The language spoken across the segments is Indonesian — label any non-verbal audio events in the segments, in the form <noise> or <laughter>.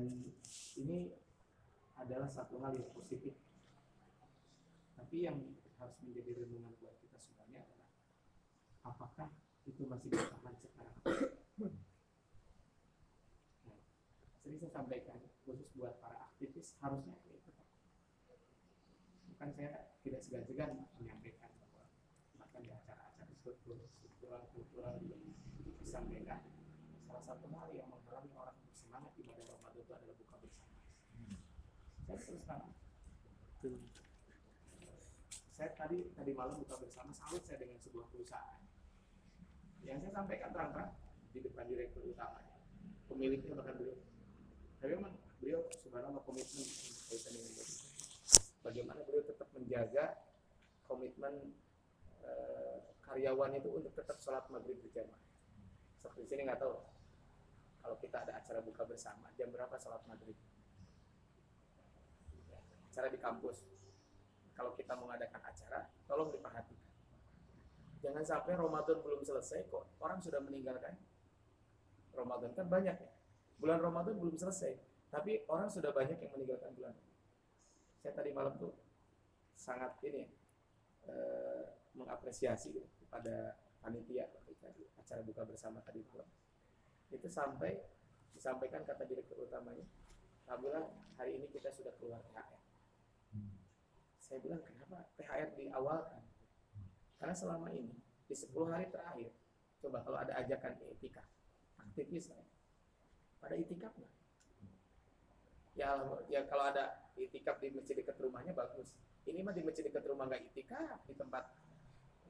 dan ini adalah satu hal yang positif. Tapi yang harus menjadi renungan buat kita semuanya adalah apakah itu masih bertahan sekarang nah, sering saya sampaikan khusus buat para aktivis harusnya bukan saya tidak segan-segan menyampaikan bahwa bahkan di acara-acara struktur struktural kultural juga disampaikan salah satu hal yang menghalangi orang bersemangat ibadah Ramadan itu adalah buka bersama. Saya terus terang. Saya tadi tadi malam buka bersama salut saya dengan sebuah perusahaan. Yang saya sampaikan terang-terang di depan direktur utamanya. Pemiliknya bahkan beliau. Tapi memang beliau subhanallah komitmen. Kaitan dengan itu bagaimana beliau tetap menjaga komitmen eh, karyawan itu untuk tetap sholat maghrib berjamaah? Seperti sini nggak tahu kalau kita ada acara buka bersama jam berapa sholat maghrib acara di kampus kalau kita mengadakan acara, tolong diperhatikan. Jangan sampai Ramadan belum selesai kok orang sudah meninggalkan Ramadan kan banyak ya. Bulan Ramadan belum selesai, tapi orang sudah banyak yang meninggalkan bulan. Saya tadi malam tuh sangat ini eh, mengapresiasi kepada panitia ketika acara buka bersama tadi malam. Itu sampai disampaikan kata direktur utamanya, Alhamdulillah hari ini kita sudah keluar THR saya bilang kenapa THR di awal kan? Karena selama ini di 10 hari terakhir, coba kalau ada ajakan etika, aktivis saya, pada itikaf nggak? Ya, ya kalau ada itikaf di masjid dekat rumahnya bagus. Ini mah di masjid dekat rumah nggak itikaf, di tempat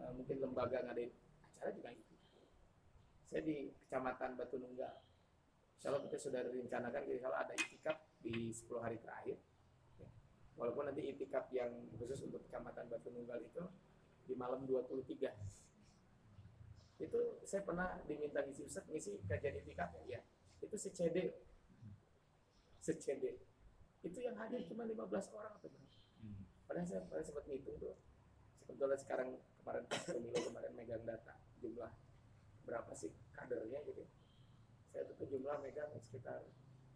uh, mungkin lembaga ngadain acara juga itikaf. Saya di kecamatan Batu Nunggal. Kalau kita sudah rencanakan, kalau ada itikaf di 10 hari terakhir, Walaupun nanti itikaf yang khusus untuk kecamatan Batu Nunggal itu di malam 23. Itu saya pernah diminta ngisi Ustaz, ngisi kajian itikaf ya. Itu secede. Secede. Itu yang hadir cuma 15 orang atau berapa. Padahal saya pernah sempat ngitung tuh. Sebetulnya sekarang kemarin pemilu kemarin megang data jumlah berapa sih kadernya gitu. Saya tuh jumlah megang sekitar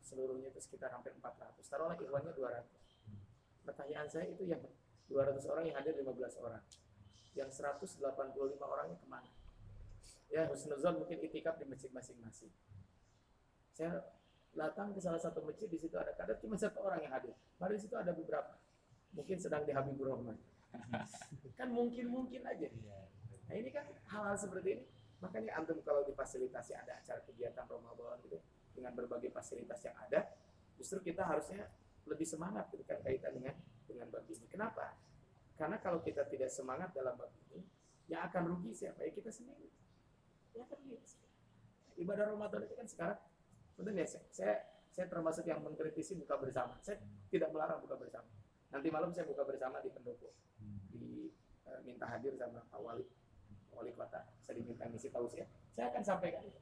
seluruhnya itu sekitar hampir 400. Taruhlah ikhwannya 200 pertanyaan saya itu yang 200 orang yang hadir 15 orang. Yang 185 orangnya ke mana? Ya Husnuzon mungkin itikaf di masjid masing-masing. Saya datang ke salah satu masjid di situ ada kader cuma satu orang yang hadir. Baru di situ ada beberapa. Mungkin sedang di Habibur Rahman. <laughs> Kan mungkin mungkin aja. Iya, nah ini kan hal-hal seperti ini makanya antum kalau difasilitasi ada acara kegiatan Ramadan gitu dengan berbagai fasilitas yang ada justru kita harusnya lebih semangat ketika kaitan dengan dengan bab ini. Kenapa? Karena kalau kita tidak semangat dalam bab ini, yang akan rugi siapa? Ya kita sendiri. Ya kan gitu. Ibadah Ramadan itu kan sekarang, betul ya saya, saya termasuk yang mengkritisi buka bersama. Saya tidak melarang buka bersama. Nanti malam saya buka bersama di pendopo, di uh, minta hadir sama Pak Wali, Wali Kota. Saya diminta ngisi tausiah. Saya akan sampaikan itu.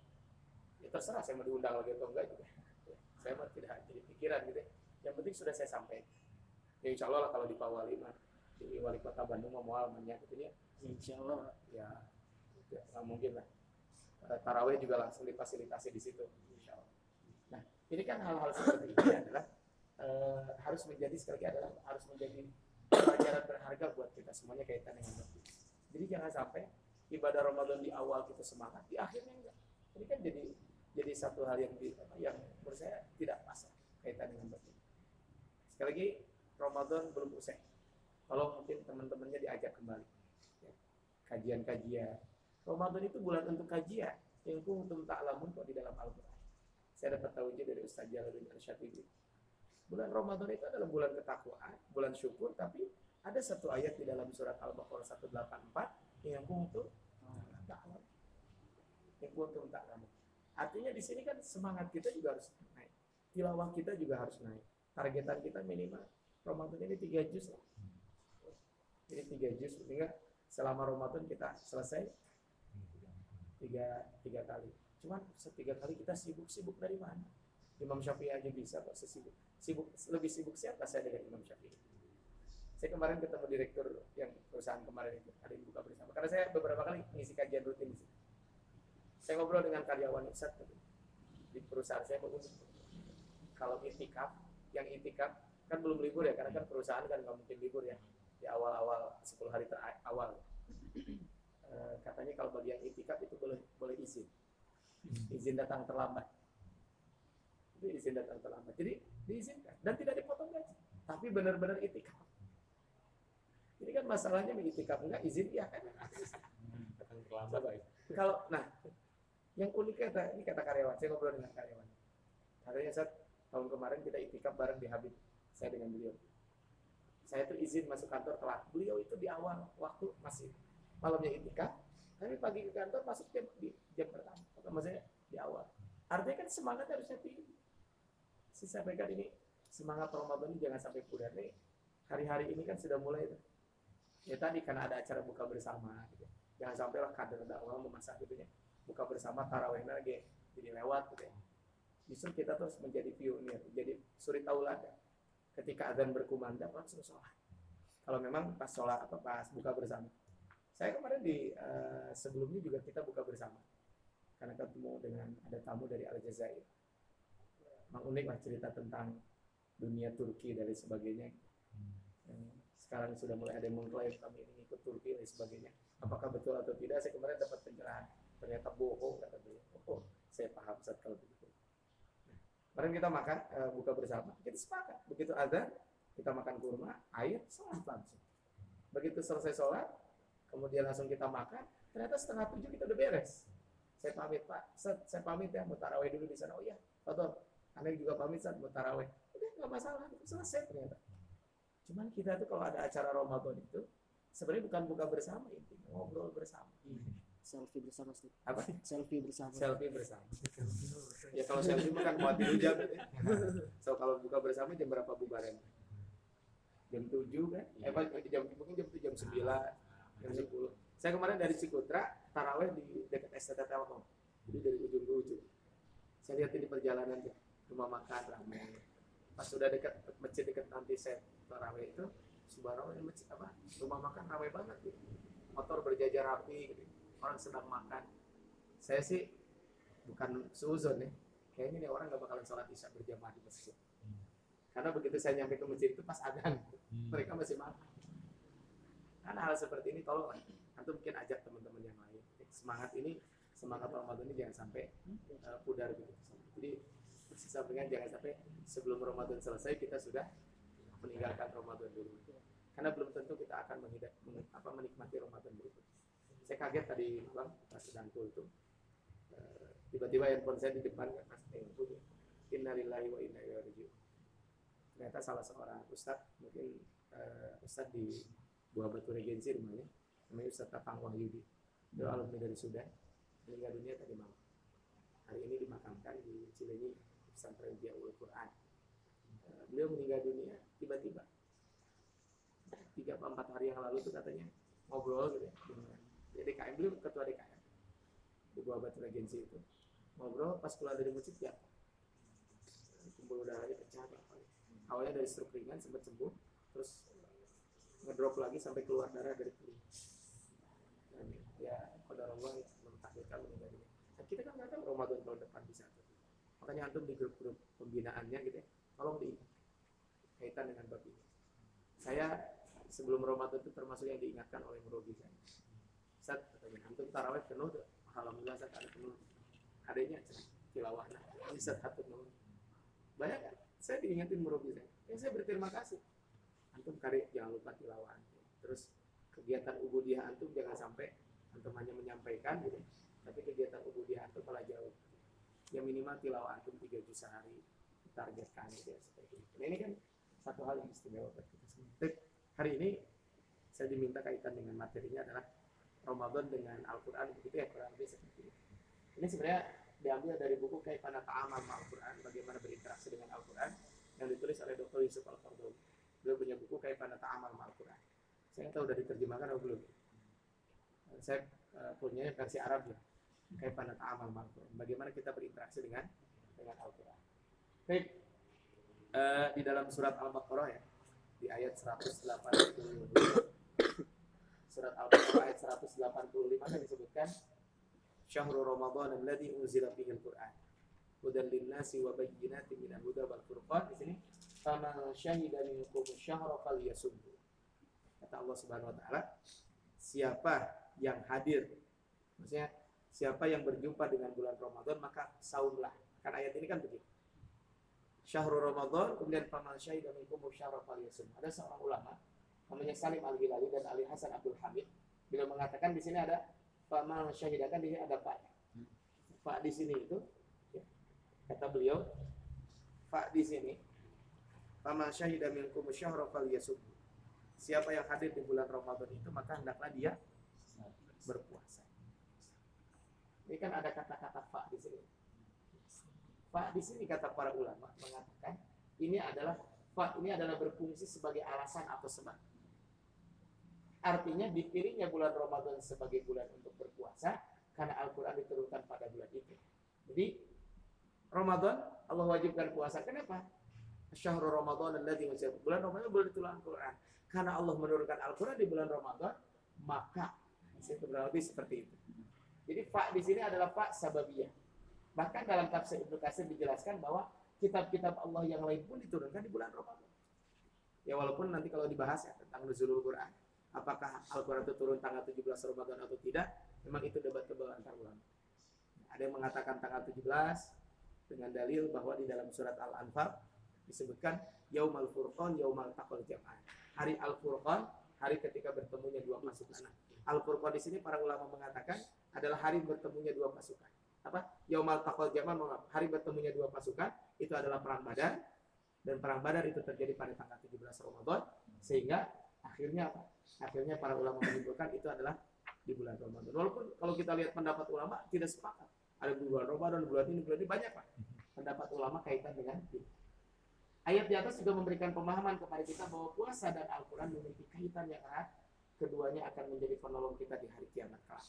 Ya terserah saya mau diundang lagi atau enggak juga. Ya, saya mau tidak jadi pikiran gitu. Ya yang penting sudah saya sampaikan. Ya insya Allah lah kalau di Pak Wali mah di wali kota Bandung mau mual gitu ya. Insya Allah ya, ya nggak mungkin lah. Eh, taraweh juga langsung difasilitasi di situ. Insya Allah. Nah ini kan hal-hal seperti ini adalah uh, harus menjadi sekali lagi adalah harus menjadi pelajaran berharga buat kita semuanya kaitan dengan itu. Jadi jangan sampai ibadah Ramadan di awal kita semangat, di akhirnya enggak. Ini kan jadi jadi satu hal yang yang menurut saya tidak pas kaitan dengan itu. Sekali lagi, Ramadan belum usai. Kalau mungkin teman-temannya diajak kembali. Ya. Kajian-kajian. Ramadan itu bulan untuk kajian. Yang kuntum ta'lamun kok di dalam Al-Quran. Saya dapat tahu dari Ustaz Jalaluddin Arsyatibi. Bulan Ramadan itu adalah bulan ketakwaan, bulan syukur, tapi ada satu ayat di dalam surat Al-Baqarah 184 yang kuntum ta'lamun. Yang kuntum ta'lamun. Artinya di sini kan semangat kita juga harus naik. Tilawah kita juga harus naik targetan kita minimal Ramadan ini tiga juz lah. Ini tiga juz, sehingga selama Ramadan kita selesai tiga, tiga kali. Cuman setiga kali kita sibuk-sibuk dari mana? Imam Syafi'i aja bisa kok sesibuk. Sibuk, lebih sibuk siapa saya dengan Imam Syafi'i? Saya kemarin ketemu direktur yang perusahaan kemarin itu, ada buka bersama. Karena saya beberapa kali ngisi kajian rutin di sini. Saya ngobrol dengan karyawan Ustaz di perusahaan saya, kalau itikaf yang itikaf kan belum libur ya karena kan perusahaan kan nggak mungkin libur ya di awal-awal 10 hari terawal e, katanya kalau bagi yang itikaf itu boleh boleh izin. Izin datang terlambat. Itu izin datang terlambat. Jadi diizinkan. Dan tidak dipotong gaji. Tapi benar-benar itikaf ini kan masalahnya mengitikaf enggak izin ya kan kalau nah yang unik kata ini kata karyawan saya ngobrol dengan karyawan katanya saat tahun kemarin kita itikaf bareng di Habib saya dengan beliau. Saya tuh izin masuk kantor telat. Beliau itu di awal waktu masih malamnya itikaf, tapi pagi ke kantor masuk jam di jam pertama. Maksudnya di awal. Artinya kan semangat harusnya tinggi. Saya sampaikan ini semangat Ramadan ini jangan sampai pudar nih. Hari-hari ini kan sudah mulai tuh. Ya tadi karena ada acara buka bersama gitu. Jangan sampai lah kader dakwah memasak gitu ya. Buka bersama taraweh lagi jadi lewat gitu ya. Justru kita terus menjadi pionir, jadi suri tauladan ketika azan berkumandang langsung sholat. Kalau memang pas sholat atau pas buka bersama. Saya kemarin di uh, sebelumnya juga kita buka bersama karena ketemu dengan ada tamu dari Aljazair. Memang unik lah cerita tentang dunia Turki dan sebagainya. Sekarang sudah mulai ada yang mengklaim kami ini ikut Turki dan sebagainya. Apakah betul atau tidak? Saya kemarin dapat pencerahan. Ternyata bohong kata beliau. Oh, saya paham saat kalau begitu. Kemarin kita makan uh, buka bersama, kita sepakat. Begitu ada kita makan kurma, air, sholat langsung. Begitu selesai sholat, kemudian langsung kita makan, ternyata setengah tujuh kita udah beres. Saya pamit Pak, Set, saya pamit ya, mau taraweh dulu di sana. Oh iya, Toto, Anda juga pamit saat mau taraweh. Udah nggak masalah, selesai ternyata. Cuman kita tuh kalau ada acara Ramadan itu, sebenarnya bukan buka bersama, intinya ngobrol bersama. Hmm selfie bersama Steve. Apa? Selfie bersama. Selfie bersama. <laughs> ya kalau selfie mah kan muat dulu jam ya. <laughs> So kalau buka bersama jam berapa bubaran? Jam 7 kan? Eh apa jam mungkin jam 7 jam 9, jam 10. Saya kemarin dari Cikutra taraweh di dekat STT Telkom. Jadi dari ujung ke ujung. Saya lihat ini perjalanan tuh rumah makan ramai. Pas sudah dekat masjid dekat nanti saya taraweh itu subhanallah masjid apa? Rumah makan ramai banget gitu. motor berjajar rapi gitu. Orang sedang makan. Saya sih bukan suzon ya. Kayaknya nih orang gak bakalan sholat isya berjamaah di masjid. Karena begitu saya nyampe ke masjid itu pas adzan hmm. mereka masih makan. Kan hal seperti ini tolong atau mungkin ajak teman-teman yang lain. Semangat ini semangat Ramadan ini jangan sampai uh, pudar gitu jadi sampingan jangan sampai sebelum Ramadan selesai kita sudah meninggalkan Ramadan dulu. Karena belum tentu kita akan menghidap, apa, menikmati Ramadan berikutnya saya kaget tadi bang pas sedang itu eh, tiba-tiba handphone saya di depan kan pas bunyi innalillahi wa inna ilaihi ternyata salah seorang ustadz mungkin uh, ustadz di Buah Batu Regensi rumahnya namanya Ustadz Tatang Wahyudi. Dia alumni dari Sudan meninggal dunia tadi malam. Hari ini dimakamkan di Cilenyi pesantren Biaul Quran. Uh, beliau meninggal dunia tiba-tiba. Tiga empat hari yang lalu tuh katanya ngobrol gitu ya dengan ya DKM beliau ketua DKM di bawah batu regensi itu. Ngobrol pas keluar dari masjid ya kumpul udaranya pecah apa awalnya dari stroke ringan sempat sembuh terus ngedrop lagi sampai keluar darah dari kulit. Ya pada Allah ya mentakdirkan meninggal dunia. Nah, kita kan nggak tahu Ramadan tahun depan bisa makanya antum di grup-grup pembinaannya gitu ya tolong diingat kaitan dengan bab ini. Saya sebelum Ramadan itu termasuk yang diingatkan oleh Murobi saya. Ustaz katanya antum taraweh penuh tuh. Alhamdulillah Ustaz ada penuh. Adanya tilawah. Nah Ustaz satu penuh banyak kan? Saya diingetin murobi saya. Ya saya berterima kasih. Antum kari jangan lupa tilawah terus kegiatan ubudiah antum jangan sampai antum hanya menyampaikan gitu. Tapi kegiatan ubudiah antum malah jauh yang minimal tilawah antum tiga juz sehari targetkan gitu ya seperti itu nah, ini kan satu hal yang istimewa buat kita semua hari ini saya diminta kaitan dengan materinya adalah Ramadan dengan Al-Quran begitu ya kurang lebih seperti itu. Ini sebenarnya diambil dari buku Kaifana Ta'amal Al-Quran, bagaimana berinteraksi dengan Al-Quran yang ditulis oleh Dr. Yusuf Al-Fardowi. Beliau punya buku Kaifana Ta'amal Al-Quran. Saya tahu sudah diterjemahkan atau belum. Saya uh, punya versi Arab ya. Kaifana Ta'amal Al-Quran. Bagaimana kita berinteraksi dengan dengan Al-Quran. Baik. Uh, di dalam surat Al-Baqarah ya, di ayat 180 surat Al-Baqarah ayat 185 kan disebutkan Syahrul Ramadan alladzi unzila fihi al-Qur'an. hudan linnasi wa bayyinatin minal huda wal furqan di sini faman syahida minkum syahra falyasumhu kata Allah Subhanahu wa taala siapa yang hadir maksudnya siapa yang berjumpa dengan bulan Ramadan maka saumlah. Kan ayat ini kan begitu Syahrul Ramadan kemudian faman syahida minkum syahra falyasum ada seorang ulama namanya Salim Al Hilali dan Ali Hasan Abdul Hamid. Bila mengatakan di sini ada faman syahidakan di sini ada pak. Pak di sini itu ya, kata beliau pak di sini faman syahida minkum syahra falyasum siapa yang hadir di bulan Ramadan itu maka hendaklah dia berpuasa ini kan ada kata-kata fa di sini fa di sini kata para ulama mengatakan ini adalah fa ini adalah berfungsi sebagai alasan atau sebab Artinya dipilihnya bulan Ramadan sebagai bulan untuk berpuasa karena Al-Quran diturunkan pada bulan itu. Jadi Ramadan Allah wajibkan puasa. Kenapa? Syahrul Ramadan alladzi bulan Ramadan bulan diturunkan Al-Quran. Karena Allah menurunkan Al-Quran di bulan Ramadan, maka itu lebih seperti itu. Jadi pak di sini adalah pak sababiyah. Bahkan dalam tafsir Ibnu Katsir dijelaskan bahwa kitab-kitab Allah yang lain pun diturunkan di bulan Ramadan. Ya walaupun nanti kalau dibahas ya tentang nuzulul Quran, apakah Al-Quran itu turun tanggal 17 Ramadan atau tidak, memang itu debat tebal antar ulama. Ada yang mengatakan tanggal 17 dengan dalil bahwa di dalam surat Al-Anfal disebutkan Yaumal Furqan, Yaumal Taqal Jam'ah. Hari Al-Furqan, hari ketika bertemunya dua pasukan. Al-Furqan di sini para ulama mengatakan adalah hari bertemunya dua pasukan. Apa? Yaumal Taqal Jam'ah, hari bertemunya dua pasukan itu adalah perang Badar dan perang Badar itu terjadi pada tanggal 17 Ramadan sehingga akhirnya apa? Akhirnya para ulama menyimpulkan itu adalah di bulan Ramadan. Walaupun kalau kita lihat pendapat ulama tidak sepakat. Ada bulan Ramadan, bulan ini, bulan ini banyak pak. Pendapat ulama kaitan dengan itu. Ayat di atas juga memberikan pemahaman kepada kita bahwa puasa dan Al-Quran memiliki kaitan yang erat. Keduanya akan menjadi penolong kita di hari kiamat kelak.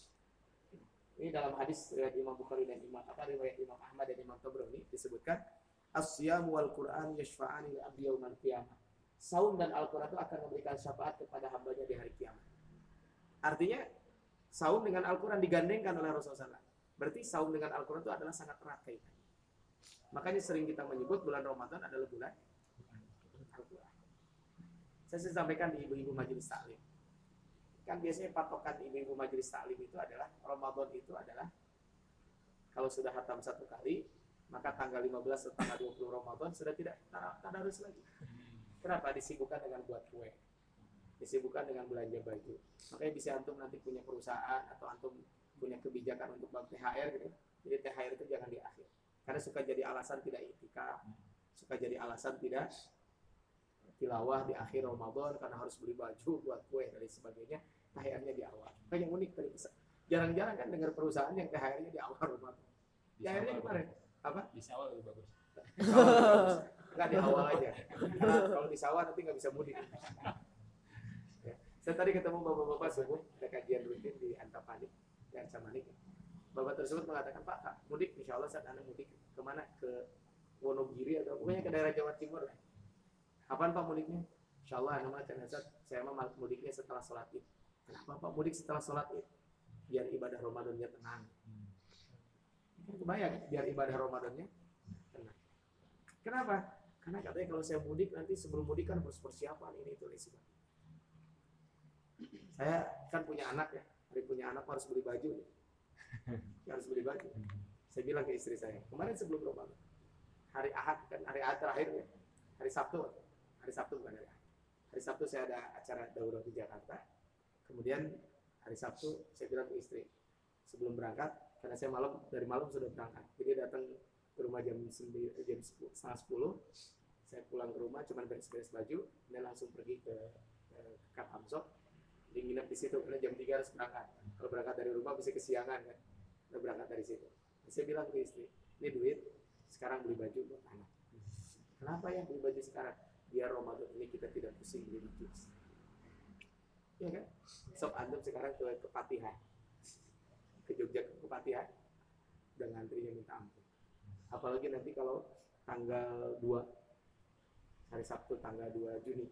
Ini dalam hadis riwayat Imam Bukhari dan Imam apa riwayat Imam Ahmad dan Imam Tabrani disebutkan Asyam wal Quran yashfa'ani li abdi yaumal qiyamah saum dan Al-Quran itu akan memberikan syafaat kepada hambanya di hari kiamat. Artinya, saum dengan Al-Quran digandengkan oleh Rasulullah SAW. Berarti saum dengan Al-Quran itu adalah sangat erat kaitan. Makanya sering kita menyebut bulan Ramadan adalah bulan Al-Quran. Saya sudah sampaikan di ibu-ibu majelis taklim. Kan biasanya patokan ibu-ibu majelis taklim itu adalah Ramadan itu adalah kalau sudah hatam satu kali, maka tanggal 15 atau tanggal 20 Ramadan sudah tidak tadarus lagi. Kenapa? Disibukkan dengan buat kue. Disibukkan dengan belanja baju. Makanya bisa antum nanti punya perusahaan atau antum punya kebijakan untuk bank THR gitu. Jadi THR itu jangan di akhir. Karena suka jadi alasan tidak itikaf, suka jadi alasan tidak tilawah di akhir Ramadan karena harus beli baju buat kue dan sebagainya. THR-nya di awal. Kan yang unik tadi jarang-jarang kan dengar perusahaan yang THR-nya di awal Ramadan. THR-nya kemarin apa? Di sawah lebih bagus. Enggak di awal aja. Karena kalau di sawah nanti nggak bisa mudik. Ya. Saya tadi ketemu bapak-bapak subuh, ada kajian rutin di Antapani, di Ancamanik. Bapak tersebut mengatakan, Pak, mudik, insya Allah saat Anda mudik ke mana? Ke Wonogiri atau pokoknya ke daerah Jawa Timur. Apaan Pak mudiknya? Insya Allah, Anda mah saya mah mudiknya setelah sholat id. Kenapa Pak mudik setelah sholat id? Biar ibadah Ramadannya tenang. Kan kebayang, biar ibadah Ramadannya tenang. Kenapa? Karena katanya kalau saya mudik nanti sebelum mudik kan harus persiapan ini itu ini Saya kan punya anak ya, hari punya anak harus beli baju. Ya, <laughs> harus beli baju. Saya bilang ke istri saya, kemarin sebelum Ramadan, hari Ahad kan hari Ahad terakhir ya, hari Sabtu, hari Sabtu bukan hari Ahad. Hari Sabtu saya ada acara daurah di Jakarta. Kemudian hari Sabtu saya bilang ke istri, sebelum berangkat, karena saya malam dari malam sudah berangkat, jadi datang ke rumah jam 9, jam 10, setengah 10 saya pulang ke rumah cuman beres-beres baju dan langsung pergi ke, ke Kap Hamzok jadi nginep di situ karena jam 3 harus berangkat. Kalau berangkat dari rumah bisa kesiangan kan? Udah berangkat dari situ. Saya bilang ke istri ini duit sekarang beli baju buat anak. Kenapa ya beli baju sekarang biar Ramadan ini kita tidak pusing baju ya kan? Sok antum sekarang ke Kepatihan. Ke Jogja ke Kepatihan. Udah ngantrinya minta ampun. Apalagi nanti kalau tanggal 2 hari Sabtu tanggal 2 Juni.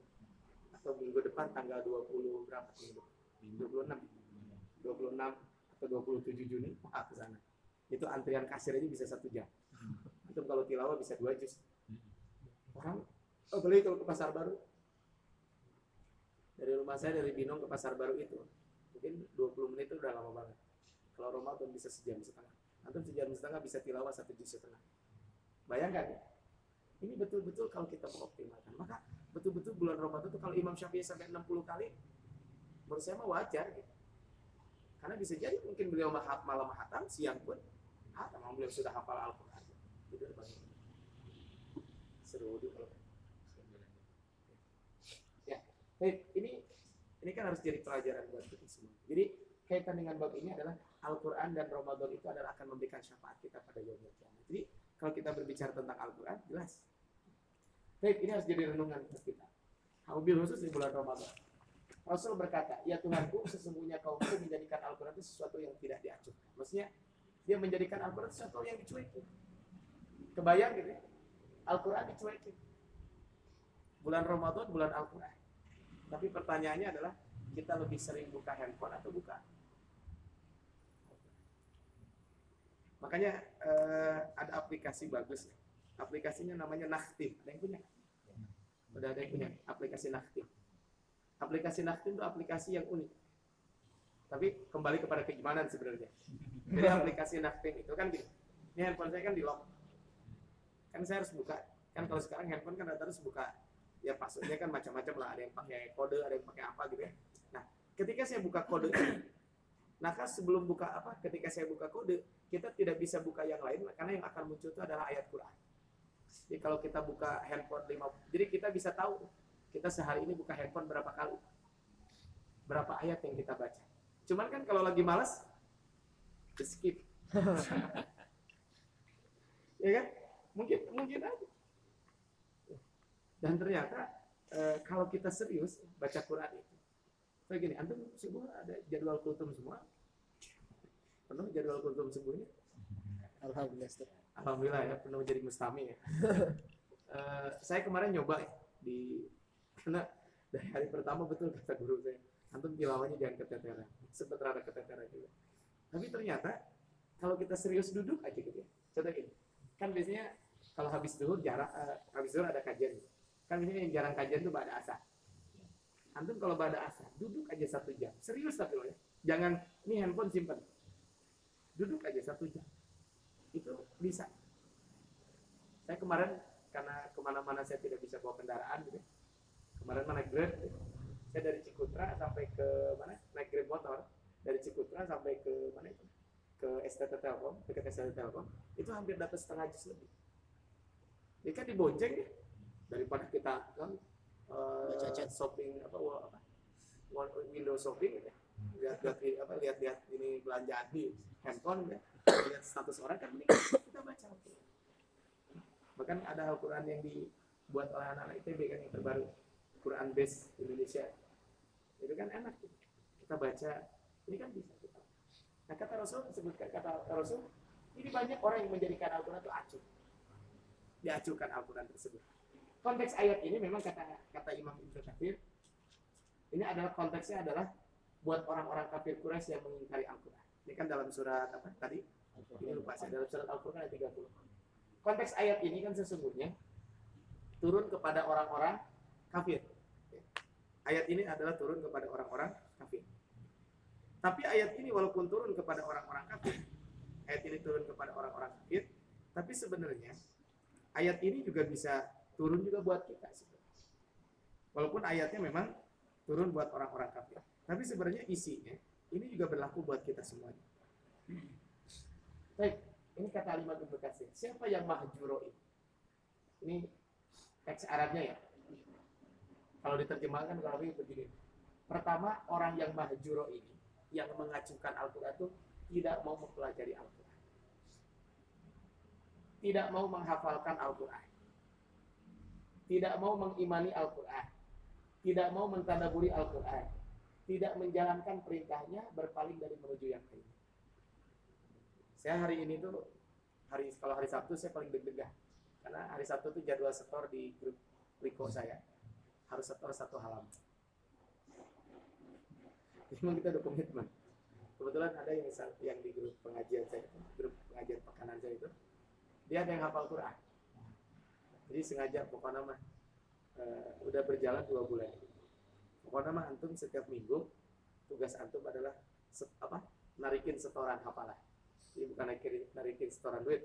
Atau minggu depan tanggal 20 berapa minggu 26 26 atau 27 Juni wah ke sana. Itu antrian kasir aja bisa satu jam. Antum kalau tilawah bisa dua juz. Orang oh beli kalau ke pasar baru. Dari rumah saya dari Binong ke pasar baru itu mungkin 20 menit itu udah lama banget. Kalau Ramadan bisa sejam setengah. Antum sejam setengah bisa tilawah satu juz setengah. Bayangkan ya. Ini betul-betul kalau kita mengoptimalkan. Maka betul-betul bulan Ramadan itu kalau Imam Syafi'i sampai 60 kali menurut saya mah wajar gitu. Karena bisa jadi mungkin beliau malam hatam siang pun hatam, beliau sudah hafal Al-Quran. Gitu, seru juga ya baik ini ini kan harus jadi pelajaran buat kita semua jadi kaitan dengan bab ini adalah Al-Quran dan Ramadan itu adalah akan memberikan syafaat kita pada yaumul kiamat jadi kalau kita berbicara tentang Al-Quran jelas baik ini harus jadi renungan buat kita Habil khusus di bulan Ramadan Rasul berkata, ya Tuhanku, sesungguhnya kaumku menjadikan Al-Quran itu sesuatu yang tidak diacuhkan. Maksudnya, dia menjadikan Al-Quran sesuatu yang dicuekin. Kebayang gitu ya? Al-Quran dicuekin. Bulan Ramadan, bulan Al-Quran. Tapi pertanyaannya adalah, kita lebih sering buka handphone atau buka? Makanya eh, ada aplikasi bagus. Aplikasinya namanya Naktim. Ada yang punya? Udah ada yang punya aplikasi Naktim. Aplikasi Naktim itu aplikasi yang unik. Tapi kembali kepada keimanan sebenarnya. Jadi aplikasi Naktim itu kan gini. Ini handphone saya kan di lock kan saya harus buka kan kalau sekarang handphone kan harus buka ya passwordnya kan macam-macam lah. Ada yang pakai kode ada yang pakai apa gitu ya. Nah ketika saya buka kode nah kan sebelum buka apa ketika saya buka kode kita tidak bisa buka yang lain karena yang akan muncul itu adalah ayat Quran. Jadi kalau kita buka handphone lima jadi kita bisa tahu kita sehari ini buka handphone berapa kali berapa ayat yang kita baca. Cuman kan kalau lagi malas skip. <laughs> Ya kan? Mungkin mungkin aja dan ternyata e, kalau kita serius baca Quran itu kayak gini antum subuh ada jadwal kultum semua? Penuh jadwal kultum subuhnya Alhamdulillah Alhamdulillah ya penuh jadi mustami ya. <laughs> E, saya kemarin nyoba ya, di karena dari hari pertama betul kata guru saya antum tilawahnya jangan keteteran sempat rada keteteran juga. Tapi ternyata kalau kita serius duduk aja gitu ya contoh gini kan biasanya kalau habis duhur jarang uh, habis duhur ada kajian kan biasanya yang jarang kajian tuh pada asar antum kalau pada asar duduk aja satu jam. Serius tapi loh ya. Jangan ini handphone simpan duduk aja satu jam. Itu bisa. Saya kemarin karena ke mana-mana saya tidak bisa bawa kendaraan gitu ya. kemarin mana grab gitu. saya dari Cikutra sampai ke mana? Naik grab motor. Dari Cikutra sampai ke mana itu? Ke STT Telkom, dekat STT Telkom, itu hampir dapat setengah jus lebih. Ini kan dibonceng ya, daripada kita kan uh, shopping apa, apa window shopping ya. lihat lihat apa lihat lihat ini belanjaan di handphone ya. Lihat status orang kan ini kita baca. Bahkan ada Al-Quran yang dibuat oleh anak-anak ITB kan yang terbaru. Quran base Indonesia. Itu kan enak kita baca. Ini kan bisa Nah kata Rasul disebutkan kata Rasul ini banyak orang yang menjadikan Al-Quran itu acuh. Diacuhkan Al-Quran tersebut. Konteks ayat ini memang kata kata Imam Ibnu Katsir ini adalah konteksnya adalah buat orang-orang kafir Quraisy yang mengingkari Al-Quran. Ini kan dalam surat apa tadi? Ini lupa saya dalam surat Al-Quran ayat 30. Konteks ayat ini kan sesungguhnya turun kepada orang-orang kafir. Ayat ini adalah turun kepada orang-orang kafir. Tapi ayat ini walaupun turun kepada orang-orang kafir, ayat ini turun kepada orang-orang kafir, tapi sebenarnya ayat ini juga bisa turun juga buat kita. Walaupun ayatnya memang turun buat orang-orang kafir, tapi sebenarnya isinya ini juga berlaku buat kita semuanya. Baik, ini kata lima Ibnu Siapa yang mahjuro ini? Ini teks Arabnya ya. Kalau diterjemahkan kalau begini. Pertama, orang yang mahjuro ini yang mengajukan Al-Quran itu tidak mau mempelajari Al-Quran. Tidak mau menghafalkan Al-Quran. Tidak mau mengimani Al-Quran. Tidak mau mentadaburi Al-Quran. Tidak menjalankan perintahnya berpaling dari menuju yang lain. Saya hari ini tuh hari kalau hari Sabtu saya paling deg-degan karena hari Sabtu tuh jadwal setor di grup Liko saya harus setor satu halaman <laughs> memang kita ada komitmen kebetulan ada yang yang di grup pengajian saya grup pengajian pekanan saya itu dia ada yang hafal Quran jadi sengaja pokoknya mah eh, udah berjalan dua bulan. Pokoknya mah antum setiap minggu tugas antum adalah set- apa narikin setoran hafalan jadi bukan narikin, narikin setoran duit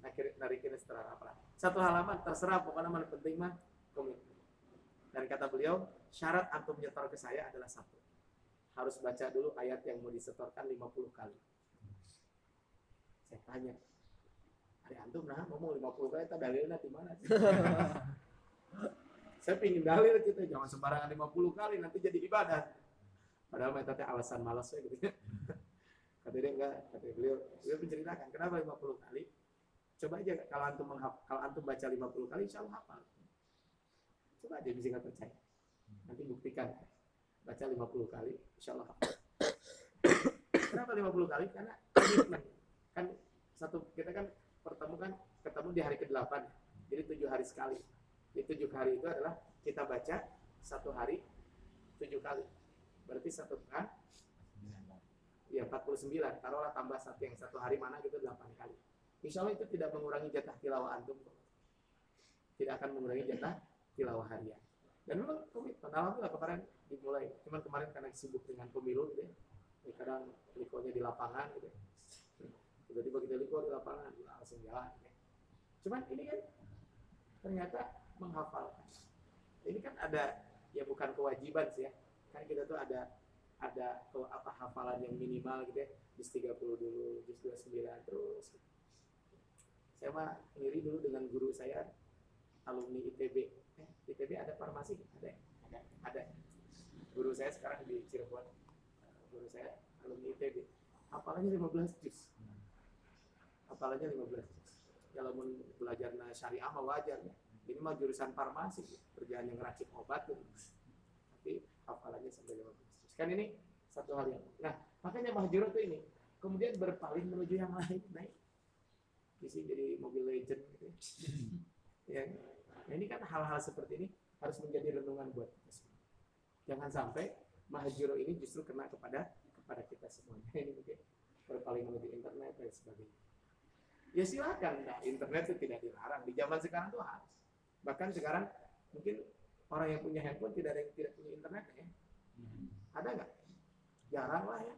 narikin, narikin setoran hafalan satu halaman terserah pokoknya mah penting mah komitmen. Dan kata beliau syarat antum nyetor ke saya adalah satu. Harus baca dulu ayat yang mau disetorkan 50 kali. Saya tanya hari antum nah ngomong 50 kali tak dalilnya di mana <laughs> saya pingin dalil gitu jangan sembarangan 50 kali nanti jadi ibadah. Padahal mereka teh alasan malas ya gitu. <laughs> Kata dia enggak kata beliau beliau menceritakan kenapa 50 kali? Coba aja kalau antum kalau antum baca 50 kali insya Allah hafal. Coba aja bisa nggak percaya? Nanti buktikan. Baca 50 kali insya Allah hafal. <coughs> Kenapa 50 kali? Karena komitmen. Kan satu kita kan pertemu kan ketemu di hari ke-8 jadi tujuh hari sekali. Di tujuh hari itu adalah kita baca satu hari tujuh kali. Berarti satu pekan ya 49 taruhlah tambah satu yang satu hari mana gitu 8 kali. Insya Allah itu tidak mengurangi jatah tilawah antum tidak akan mengurangi jatah tilawah harian. Dan memang komitmen alhamdulillah kemarin dimulai. Cuman kemarin karena sibuk dengan pemilu gitu ya. Jadi kadang likonya di lapangan gitu ya. Tiba-tiba kita liko di lapangan. Langsung jalan ya. cuman ini kan ternyata menghafalkan. Ini kan ada ya bukan kewajiban sih ya. Kan kita tuh ada ada ke apa hafalan yang minimal gitu ya. Juz 30 dulu juz 29 terus. Saya mah ngiri dulu dengan guru saya alumni ITB eh ITB ada farmasi? Ada ya? ada. Ada. Guru saya sekarang di Cirebon. Guru saya alumni ITB hafalannya 15 juz hafalannya 15 juz kalau mau belajar syariah mah wajar. Ya ini mah jurusan farmasi kerjaan yang ngeracik obat gitu. tapi hafalannya sampai 15 juz kan ini satu hal yang nah makanya mahjuro tuh ini kemudian berpaling menuju yang lain naik. Isi jadi mobil legend gitu ya. Nah, ini kan hal-hal seperti ini harus menjadi renungan buat kita semua. Jangan sampai mahjuro ini justru kena kepada kepada kita semuanya. <laughs> Ini mungkin berpaling menuju internet dan sebagainya ya silakan. Nah, internet itu tidak dilarang. Di zaman sekarang tuh harus. Bahkan sekarang mungkin orang yang punya handphone tidak ada yang tidak punya internet ya. Ada nggak? Jarang lah ya.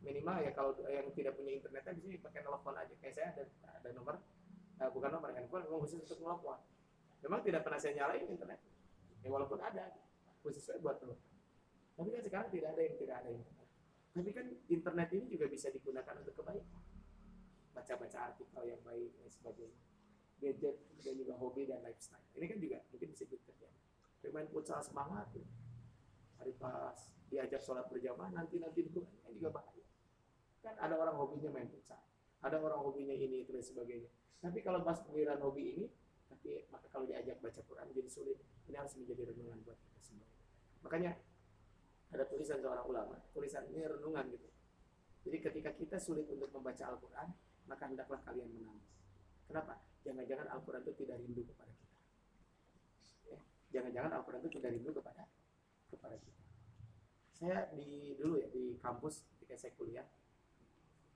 Minimal ya kalau yang tidak punya internetnya di sini pakai telepon aja. Kayak saya ada ada nomor eh, bukan nomor handphone memang khusus untuk telepon memang tidak pernah saya nyalain internet. Ya walaupun ada khusus saya buat telepon. Tapi kan sekarang tidak ada yang tidak ada internet tapi kan internet ini juga bisa digunakan untuk kebaikan baca-baca artikel yang baik dan sebagainya. Gadget dan juga hobi dan lifestyle. Ini kan juga mungkin bisa jadi terjadi bermain futsal semangat gitu. hari pas diajak sholat berjamaah nanti nanti itu kan juga bahaya. Kan ada orang hobinya main futsal ada orang hobinya ini itu dan sebagainya. Tapi kalau pas giliran hobi ini tapi maka kalau diajak baca Quran jadi sulit. Ini harus menjadi renungan buat kita semua. Makanya ada tulisan seorang ulama tulisan ini renungan gitu. Jadi ketika kita sulit untuk membaca Al-Quran maka hendaklah kalian menangis. Kenapa? Jangan-jangan Al-Quran itu tidak rindu kepada kita. Ya, jangan-jangan Al-Quran itu tidak rindu kepada kepada kita. Saya di dulu ya di kampus ketika saya kuliah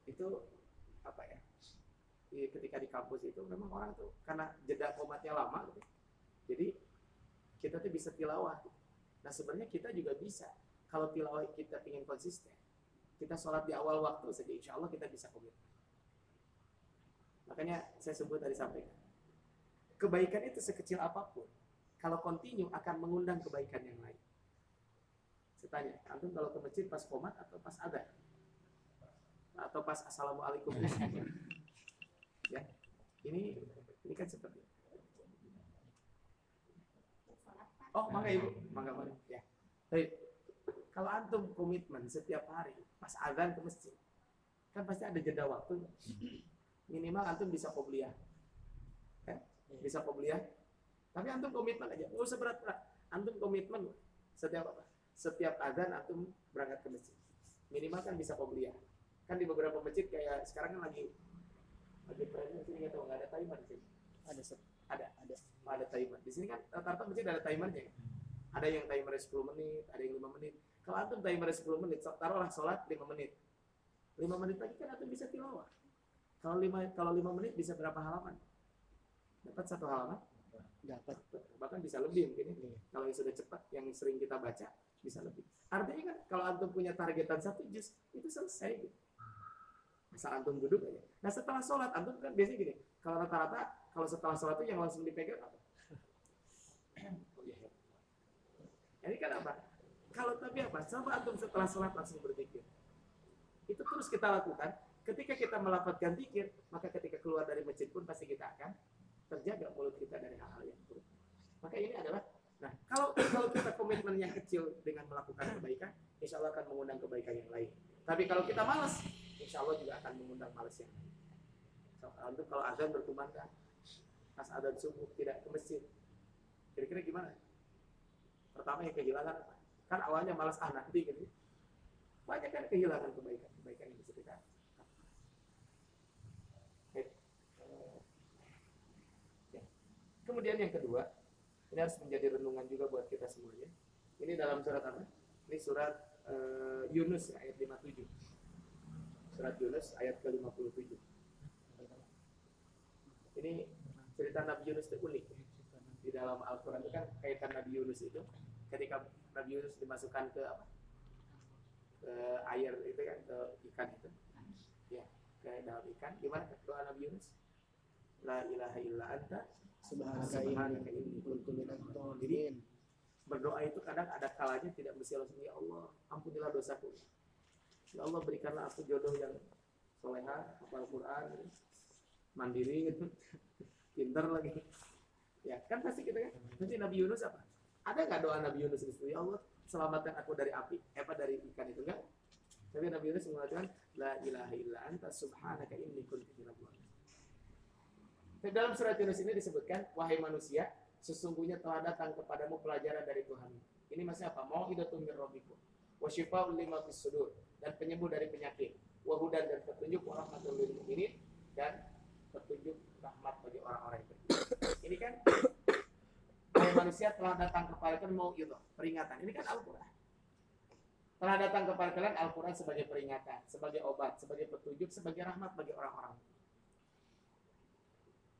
itu apa ya ketika di kampus itu memang orang tuh karena jeda komatnya lama gitu. jadi kita tuh bisa tilawah. Nah sebenarnya kita juga bisa. Kalau tilawah kita ingin konsisten kita sholat di awal waktu saja insya Allah kita bisa komitmen makanya saya sebut tadi sampaikan kebaikan itu sekecil apa pun kalau kontinu akan mengundang kebaikan yang lain. Saya tanya antum kalau ke masjid pas komat atau pas ada atau pas assalamualaikum? <laughs> Ya ini ini kan seperti oh mangga ibu. Mangga mangga. Ya. Baik. kalau antum komitmen setiap hari pas azan ke masjid kan pasti ada jeda waktu minimal antum bisa qobliyah kan bisa qobliyah tapi antum komitmen aja. Nggak usah berat-berat antum komitmen setiap apa? Setiap azan antum berangkat ke masjid. Minimal kan bisa qobliyah kan di beberapa masjid kayak sekarang kan lagi lagi trennya sini nggak tahu nggak ada timer di sini? Ada ada? Ada. Ada timer. Di sini kan rata-rata masjid ada timernya. Kan? ada yang timernya 10 menit ada yang 5 menit. Kalau antum timernya 10 menit taruhlah sholat 5 menit. 5 menit lagi kan antum bisa tilawah kalau 5 kalau 5 menit bisa berapa halaman Dapat satu halaman? dapat Bahkan bisa lebih mungkin ya. Iya. Kalau yang sudah cepat, yang sering kita baca, bisa lebih. Artinya kan kalau antum punya targetan satu juz, itu selesai. Gitu. Asal antum duduk aja. Nah setelah sholat, antum kan biasanya gini, kalau rata-rata, kalau setelah sholat itu yang langsung dipegang apa? <clears throat> Oh, iya, iya. Ini kan apa? Kalau tapi apa? Coba antum setelah sholat langsung berzikir. Itu terus kita lakukan. Ketika kita melafatkan zikir, maka ketika keluar dari masjid pun pasti kita akan terjaga mulut kita dari hal-hal yang buruk. Maka ini adalah, nah kalau kalau kita komitmennya kecil dengan melakukan kebaikan, insya Allah akan mengundang kebaikan yang lain. Tapi kalau kita malas, insya Allah juga akan mengundang malas yang lain. So, untuk kalau azan berkumandang, pas azan subuh tidak ke masjid, kira-kira gimana? Pertama yang kehilangan? Kan awalnya malas ah nanti gitu. Banyak kan kehilangan kebaikan, kebaikan yang bisa kita Baik. Ya. Kemudian yang kedua, ini harus menjadi renungan juga buat kita semuanya. Ini dalam surat apa? Ini surat eh, Yunus ayat 57. Surat Yunus ayat ke-57. Ini cerita Nabi Yunus itu unik. Di dalam Al-Quran itu kan kaitan Nabi Yunus itu ketika Nabi Yunus dimasukkan ke apa? Ke air itu kan ke ikan itu. Ya, ke dalam ikan. Gimana doa Nabi Yunus? La ilaha illa anta subhanaka inni kuntu minadh Jadi berdoa itu kadang ada kalanya tidak mesti langsung ya Allah ampunilah dosaku. Ya Allah berikanlah aku jodoh yang soleha, hafal Quran, mandiri gitu, <laughs> pinter lagi. Ya kan pasti kita kan. Nanti Nabi Yunus apa? Ada nggak doa Nabi Yunus itu? Ya Allah selamatkan aku dari api, eh, apa dari ikan itu enggak? Tapi Nabi Yunus mengatakan la ilaha illa anta subhanaka inni kuntu minadh dalam surat Yunus ini disebutkan wahai manusia sesungguhnya telah datang kepadamu pelajaran dari Tuhan. Ini maksudnya apa? Mau hidatum min rabbikum. Wa syifaa'un lima sudur dan penyembuh dari penyakit. Wa hudan dan petunjuk wa rahmatul lil mu'minin dan petunjuk rahmat bagi orang-orang yang. Ini kan wahai manusia telah datang kepada kalian mau itu peringatan. Ini kan Al-Qur'an. Telah datang kepada kalian Al-Qur'an sebagai peringatan, sebagai obat, sebagai petunjuk, sebagai rahmat bagi orang-orang.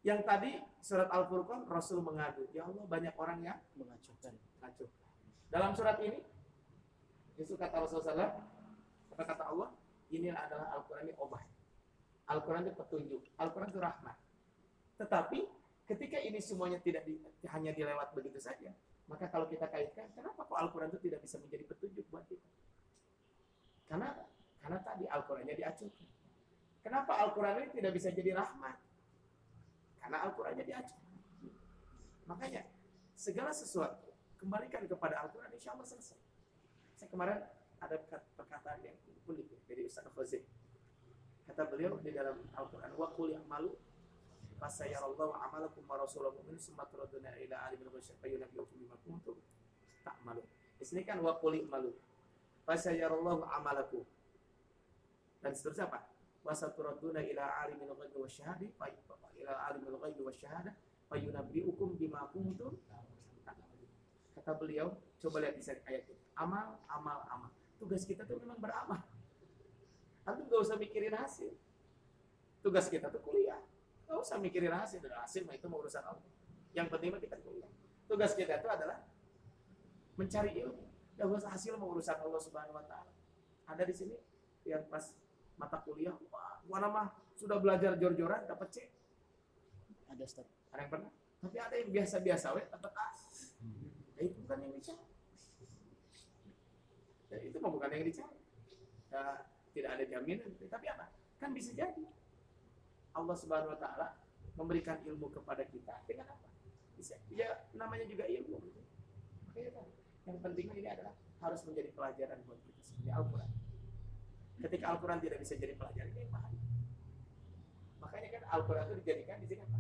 Yang tadi surat Al-Furqan Rasul mengadu, ya Allah banyak orang yang mengacuhkan. Dalam surat ini, justru kata Rasulullah kata kata Allah, ini adalah Al-Quran ini obat. Al-Quran itu petunjuk. Al-Quran itu rahmat. Tetapi ketika ini semuanya tidak di- hanya dilewat begitu saja, maka kalau kita kaitkan, kenapa kok Al-Quran itu tidak bisa menjadi petunjuk buat kita? Karena karena tadi Al-Qurannya diacuhkan. Kenapa Al-Quran ini tidak bisa jadi rahmat? Karena Al-Qurannya diacuhkan. Makanya segala sesuatu kembalikan kepada Al-Quran, insya Allah selesai. Saya kemarin ada perkat- perkataan yang unik ya, dari Ustaz Fazil. Kata beliau di dalam Al-Quran, wa qul ya'malu fasayarallahu amalakum wa rasuluhu mu'min summa turaduna ila alimil ghasyab fayunabbiukum bima kuntum ta'malun. Di sini kan wa qul ya'malu fasayarallahu amalakum. Dan seterusnya apa? Wa saturaduna ila alimil ghaibi wasyahadi fa ila alimil ghaibi wasyahada fayunabbiukum bima kuntum. Kata beliau, coba lihat di ayat itu. Amal, amal, amal. Tugas kita tuh memang beramal. Antum gak usah mikirin hasil. Tugas kita tuh kuliah. Gak usah mikirin hasil. Dan hasil itu mau urusan Allah. Yang penting mah kita kuliah. Tugas kita itu adalah mencari ilmu. Gak usah hasil mau urusan Allah Subhanahu Wa Taala. Ada di sini yang pas mata kuliah, wah, gua nama sudah belajar jor-joran dapat C. ada Ustaz Ada yang pernah? Tapi ada yang biasa-biasa, we dapat A. Nah, itu bukan yang dicari. Ya, itu mah bukan yang dicari. Ya, tidak ada jaminan. Tapi apa? Kan bisa jadi. Allah Subhanahu Wa Taala memberikan ilmu kepada kita dengan apa? Bisa. Ya namanya juga ilmu. Makanya kan, yang penting ini adalah harus menjadi pelajaran buat kita seperti Al-Quran. Ketika Al-Quran tidak bisa jadi pelajaran, ini bahaya. Makanya kan Al-Quran itu dijadikan di sini apa?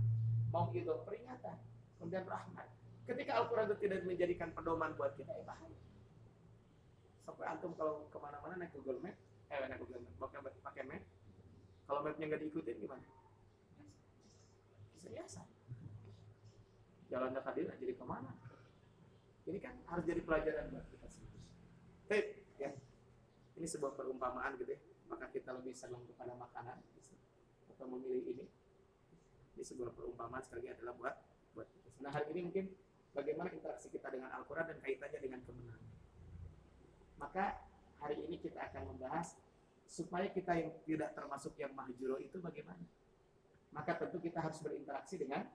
Mau itu peringatan, kemudian rahmat. Ketika Al-Quran itu tidak menjadikan pedoman buat kita, ya bahaya. Sampai antum kalau ke mana-mana naik Google Map, eh naik Google Map, pakai, pakai map, kalau mapnya nggak diikutin gimana? Biasa. Jalan dekat dia jadi ke mana? Ini kan harus jadi pelajaran buat kita semua. Baik, ya. Ini sebuah perumpamaan gitu ya. Maka kita lebih senang kepada makanan atau memilih ini. Ini sebuah perumpamaan sekali adalah buat buat kita. Nah hari ini mungkin bagaimana interaksi kita dengan Al-Quran dan kaitannya dengan kemenangan. Maka hari ini kita akan membahas supaya kita yang tidak termasuk yang mahjuro itu bagaimana. Maka tentu kita harus berinteraksi dengan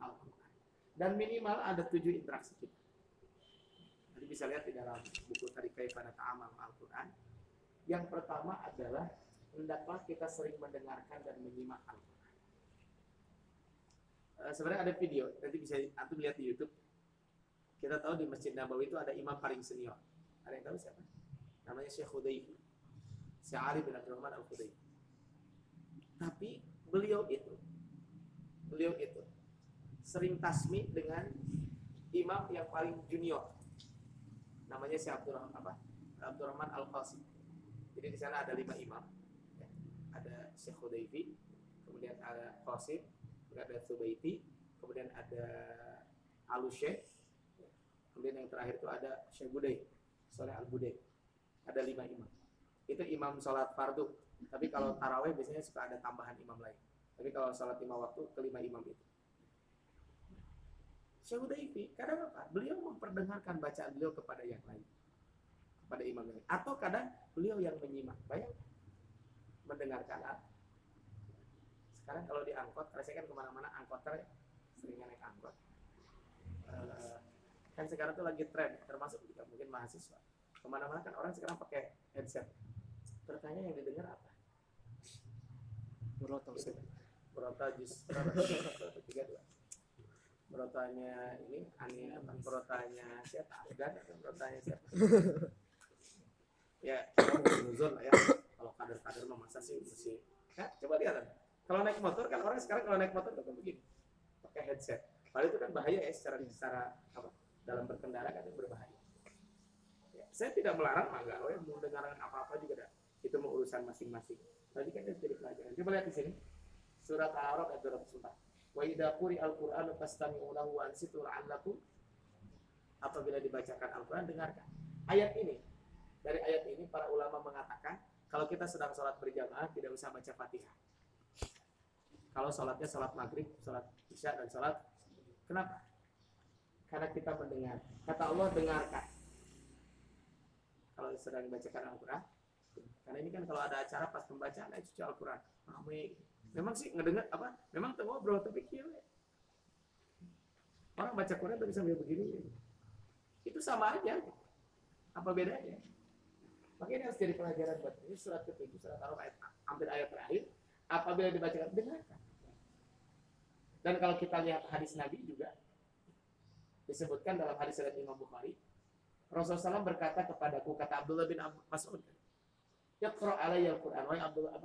Al-Quran. Dan minimal ada tujuh interaksi kita. Bisa lihat di dalam buku tadi pada Ta'amal Al-Quran. Yang pertama adalah hendaklah kita sering mendengarkan dan menyimak Al-Quran. Uh, sebenarnya ada video, nanti bisa antum lihat di YouTube. Kita tahu di Masjid Nabawi itu ada imam paling senior. Ada yang tahu siapa? Namanya Syekh Hudayfi. Syekh Ali bin Abdul Rahman Al-Hudayfi. Tapi beliau itu beliau itu sering tasmi dengan imam yang paling junior namanya si Abdurrahman apa? Abdurrahman Al Qasim jadi di sana ada lima imam. Ya. ada Syekh Hudayfi kemudian ada Qasim kemudian ada Subaiti kemudian ada Alu Syekh ya. kemudian yang terakhir itu ada Syekh Budai Soleh Al Budai ada lima imam. Itu imam sholat fardu. Tapi kalau taraweh biasanya suka ada tambahan imam lain. Tapi kalau sholat lima waktu kelima imam itu Syekh Hudayfi, kadang apa? Beliau memperdengarkan bacaan beliau kepada yang lain. Kepada imam lain. Atau kadang beliau yang menyimak. Bayang. Mendengarkan Sekarang kalau di angkot, karena saya kan ke mana-mana angkoter seringnya naik angkot. Uh, kan sekarang tuh lagi tren, termasuk juga mungkin mahasiswa. Ke mana-mana kan orang sekarang pakai headset. Bertanya yang didengar apa? Berotol. Gitu. Berota jus <laughs> tiga dua Berotanya ini aneh apa? Berotanya siapa? Afgan atau berotanya siapa? Ya nuzul ya. Kalau kader-kader mah masa sih mesti ya, coba lihat kan kalau naik motor kan orang sekarang kalau naik motor kan begini. Pakai headset. Padahal itu kan bahaya ya secara secara apa? Dalam berkendara kan itu berbahaya. Ya, saya tidak melarang enggak oh ya, mau dengarkan apa-apa juga dah. itu mau urusan masing-masing. Tadi kan itu jadi pelajaran. Coba lihat di sini. Surat Al-A'raf ayat 204 wa idza quri al-qur'anu fastami'u lahu wa ansitu la'allakum apabila dibacakan Al-Qur'an dengarkan ayat ini dari ayat ini para ulama mengatakan kalau kita sedang sholat berjamaah tidak usah baca Fatihah kalau sholatnya sholat maghrib, sholat isya dan sholat kenapa? Karena kita mendengar. Kata Allah dengarkan. Kalau sedang dibacakan Al-Quran, karena ini kan kalau ada acara pas pembacaan cuci Al-Quran, ramai. Memang sih ngedengar apa? Memang tuh ngobrol tapi kira. Orang baca Quran tapi sambil begini. Itu sama aja. Apa bedanya? Makanya harus jadi pelajaran buat ini surat ketujuh, surat al ayat hampir ayat terakhir. Apabila dibacakan dengarkan. Dan kalau kita lihat hadis Nabi juga disebutkan dalam hadis riwayat Imam Bukhari, Rasulullah SAW berkata kepadaku kata Abdullah bin Mas'ud, "Yaqra alayya al-Qur'an." Wahai Abdullah?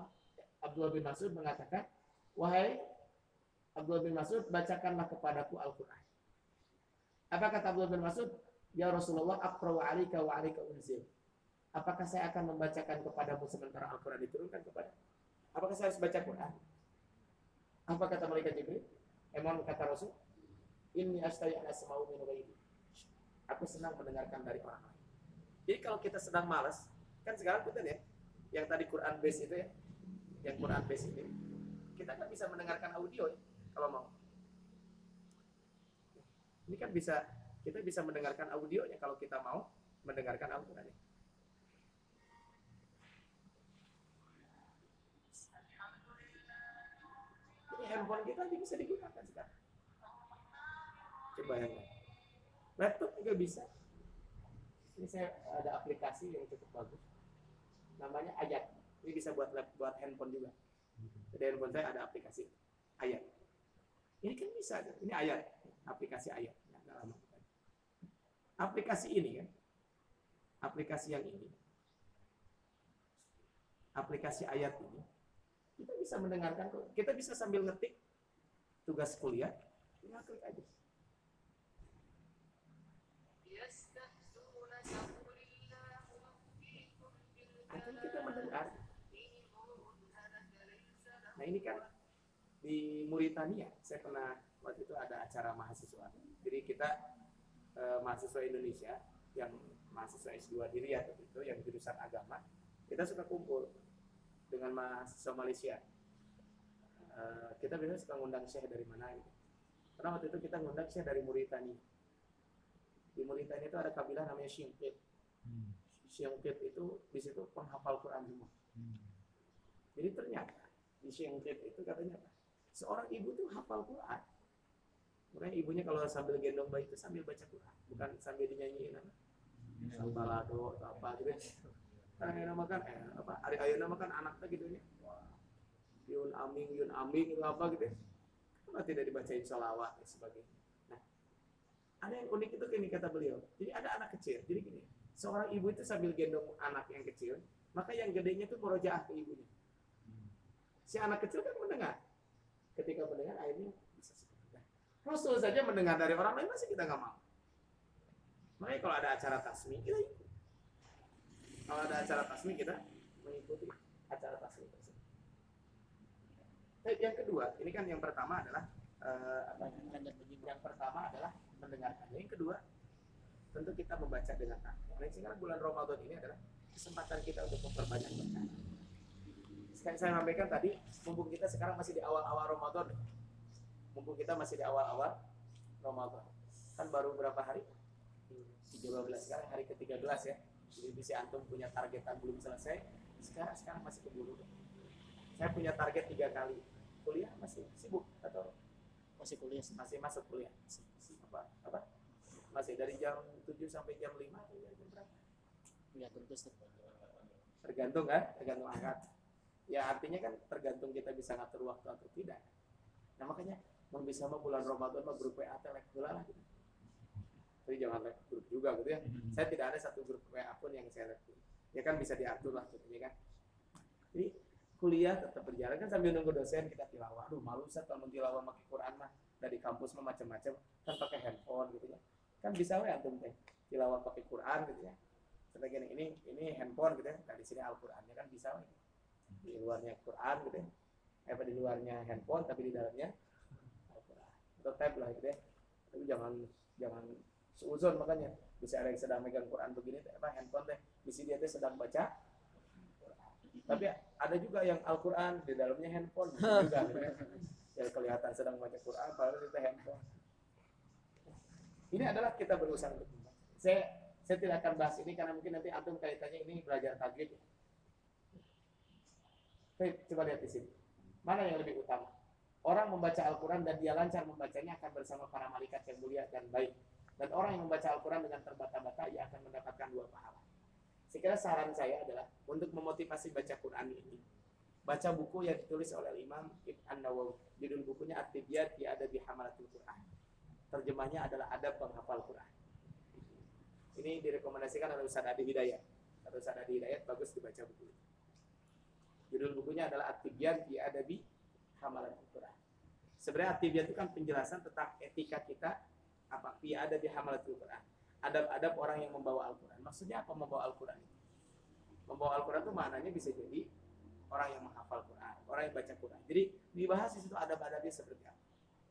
Abdullah bin Mas'ud mengatakan, "Wahai Abdullah bin Mas'ud, bacakanlah kepadaku Al-Qur'an." Apa kata Abdullah bin Mas'ud? Ya Rasulullah, aqra wa 'alaika wa 'alaika unzil. Apakah saya akan membacakan kepadamu sementara Al-Quran diturunkan kepada? Apakah saya harus baca Quran? Apa kata malaikat Jibril? Emang kata Rasul, ini astayi an asma'u min ghairi. Aku senang mendengarkan dari orang lain. Jadi kalau kita sedang malas, kan sekarang kita ya, yang tadi Quran base itu ya, yang Quran base ini, kita kan bisa mendengarkan audio ya, kalau mau. Ini kan bisa, kita bisa mendengarkan audionya kalau kita mau mendengarkan Al-Quran. Ya. Jadi handphone kita aja bisa digunakan sekarang. Coba yang Laptop juga bisa. Ini saya ada aplikasi yang cukup bagus. Namanya Ayat. Ini bisa buat buat handphone juga. Jadi handphone saya ada aplikasi Ayat. Ini kan bisa. Ini Ayat. Aplikasi Ayat. Aplikasi ini kan. Aplikasi yang ini. Aplikasi Ayat ini kita bisa mendengarkan kita bisa sambil ngetik tugas kuliah tinggal klik aja akan kita mendengar nah ini kan di Mauritania saya pernah waktu itu ada acara mahasiswa jadi kita eh, mahasiswa Indonesia yang mahasiswa S2 di Riyadh itu yang jurusan agama kita suka kumpul dengan mahasiswa Malaysia eh, kita biasanya suka ngundang syekh dari mana gitu. Karena waktu itu kita ngundang syekh dari Mauritania. Di Mauritania itu ada kabilah namanya Syinkit. Syinkit itu di situ penghafal Quran semua. Jadi ternyata di Syinkit itu katanya apa? Seorang ibu tuh hafal Quran. Makanya ibunya kalau sambil gendong bayi itu sambil baca Quran, bukan sambil dinyanyiin apa? balado atau apa gitu. Karena yang namakan eh, apa? Ari ayo namakan anaknya gitu ya. Yun aming, yun aming itu apa gitu. Kenapa tidak dibacain sholawat dan sebagainya. Nah, ada yang unik itu gini kata beliau. Jadi ada anak kecil. Jadi gini, seorang ibu itu sambil gendong anak yang kecil, maka yang gedenya itu merojaah ke ibunya. Si anak kecil kan mendengar. Ketika mendengar akhirnya bisa itu. Rasul saja mendengar dari orang lain masih kita nggak mau. Makanya kalau ada acara tasmi kita ikut. Kalau ada acara tasmi kita mengikuti acara tasmi tersebut. Baik, yang kedua, ini kan yang pertama adalah eh, apa? Yang pertama adalah mendengarkan. Yang kedua, tentu kita membaca dengan takwa. Dan sekarang bulan Ramadan ini adalah kesempatan kita untuk memperbanyak bacaan. Sekarang saya sampaikan tadi, mumpung kita sekarang masih di awal-awal Ramadan. Mumpung kita masih di awal-awal Ramadan. Kan baru berapa hari? 13 sekarang hari ke-13 ya. Jadi bisa antum punya targetan belum selesai. Sekarang sekarang masih keburu. Saya punya target tiga kali. Kuliah masih sibuk atau Masih kuliah sih. masih masuk kuliah apa apa masih dari jam 7 sampai jam 5 atau jam berapa Ya tentu tergantung kan tergantung angkat ya artinya kan tergantung kita bisa ngatur waktu atau tidak. Nah makanya mau bisa mah bulan Ramadan mah grup WA heula lah. Gitu tapi jangan like grup juga gitu ya. Saya tidak ada satu grup WA pun yang saya like. Ya kan bisa diatur lah gitu ya kan. Jadi kuliah tetap berjalan. Kan sambil nunggu dosen kita tilawah. Aduh malu saya kalau tilawah pakai Quran mah. Dari kampus mah macam-macam. Kan pakai handphone gitu ya. Kan bisa we antum teh. Tilawah pakai Quran gitu ya. Gini, ini ini handphone gitu ya. Nah di sini Al-Qur'annya kan bisa we. Di luarnya Quran gitu ya. Eh apa di luarnya handphone tapi di dalamnya Al-Quran. Atau tab lah gitu ya. Tapi jangan jangan seuzon makanya. Bisa ada yang sedang megang Quran begini teh, apa handphone teh. Di sini dia teh sedang baca tapi ada juga yang Al-Quran di dalamnya handphone. <laughs> Juga gitu ya. yang kelihatan sedang baca Quran padahal itu handphone. Ini adalah kita berusaha untuk saya saya tidak akan bahas ini karena mungkin nanti antum kaitannya ini belajar tajwid ya. Baik, coba lihat di sini. Mana yang lebih utama? Orang membaca Al-Quran dan dia lancar membacanya akan bersama para malaikat yang mulia dan baik. Dan orang yang membaca Al-Quran dengan terbata-bata, ia akan mendapatkan dua pahala. Sekira saran saya adalah untuk memotivasi baca Quran ini, baca buku yang ditulis oleh Imam Ibn An-Nawawi. Judul bukunya At-Tibyat di Adabi Hamalatul Quran. Terjemahnya adalah Adab Penghafal Quran. Ini direkomendasikan oleh Ustaz Adi Hidayat. Ustaz Adi Hidayat, bagus dibaca buku ini. Judul bukunya adalah At-Tibyan Adabi Hamalatul Quran. Sebenarnya At-Tibyan itu kan penjelasan tentang etika kita apa fi Adabi Hamalatul Quran. Adab-adab orang yang membawa Al-Quran. Maksudnya apa membawa Al-Quran? Membawa Al-Quran itu maknanya bisa jadi orang yang menghafal Quran, orang yang baca Quran. Jadi dibahas di situ adab-adabnya seperti apa.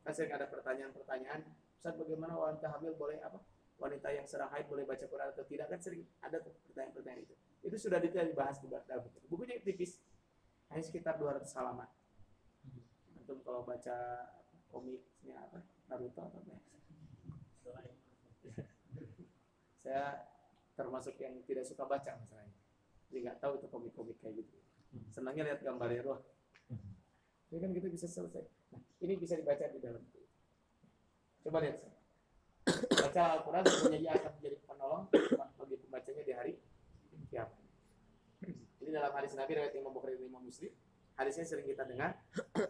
Kan sering ada pertanyaan-pertanyaan, Ustaz bagaimana wanita hamil boleh apa? Wanita yang sedang haid boleh baca Quran atau tidak? Kan sering ada pertanyaan-pertanyaan itu. Itu sudah detail dibahas di dalam buku. Bukunya tipis, hanya sekitar 200 halaman. Antum kalau baca komiknya apa Naruto atau apa? ya? Saya termasuk yang tidak suka baca masalahnya. Jadi nggak tahu itu komik-komik kayak gitu. Senangnya lihat gambarnya doang. Jadi kan kita bisa selesai. Nah, ini bisa dibaca di dalam buku. Coba lihat. saya. Baca Al-Quran dia akan menjadi penolong bagi pembacanya di hari kiamat. Ini dalam hadis Nabi riwayat Imam Bukhari dan Imam Muslim. Hadisnya sering kita dengar.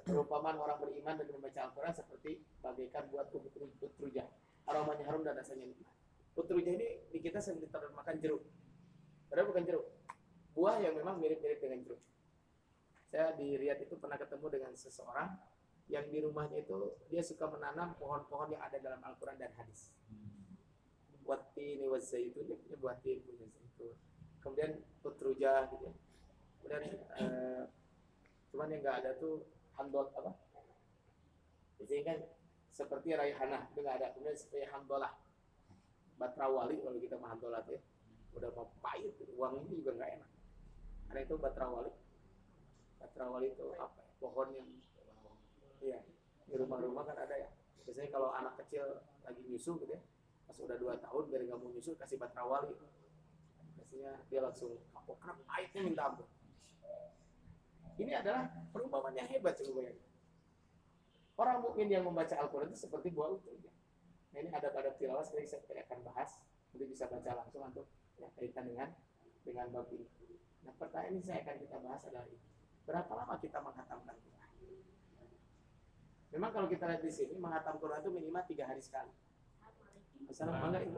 Perumpamaan orang beriman dan membaca Al-Quran seperti bagaikan buat putrujah. Aromanya harum dan rasanya nikmat. Putrujah ini di kita sering diterjemahkan jeruk. Padahal bukan jeruk. Buah yang memang mirip-mirip dengan jeruk. Saya di Riyadh itu pernah ketemu dengan seseorang yang di rumahnya itu dia suka menanam pohon-pohon yang ada dalam Al-Quran dan hadis. Buat ini zaitun, dia punya buat tin, punya zaitun. Kemudian putrujah gitu ya. Kemudian eh, cuman yang nggak ada tuh handol apa? Biasanya kan seperti raihana itu nggak ada. Kemudian seperti handolah, batrawali kalau kita mah handolah ya. Udah mau pahit, wanginya juga nggak enak. Karena itu batrawali. Batrawali itu apa? ya? Pohon yang Iya. Di rumah-rumah kan ada ya. Biasanya kalau anak kecil lagi nyusu gitu ya, pas udah dua tahun biar nggak mau nyusu kasih batra wali. Biasanya dia langsung kapok kerap airnya minta ampun. Ini adalah perumpamaan yang hebat coba. Orang mukmin yang membaca Al-Quran itu seperti buah utuh. Ya. Nah ini ada pada tilawah sekali saya akan bahas. Nanti bisa baca langsung untuk ya, kaitan dengan dengan bab ini. Nah pertanyaan ini saya akan kita bahas adalah ini. Berapa lama kita menghatamkan Quran? Memang kalau kita lihat di sini menghatam Quran itu minimal tiga hari sekali. Assalamualaikum.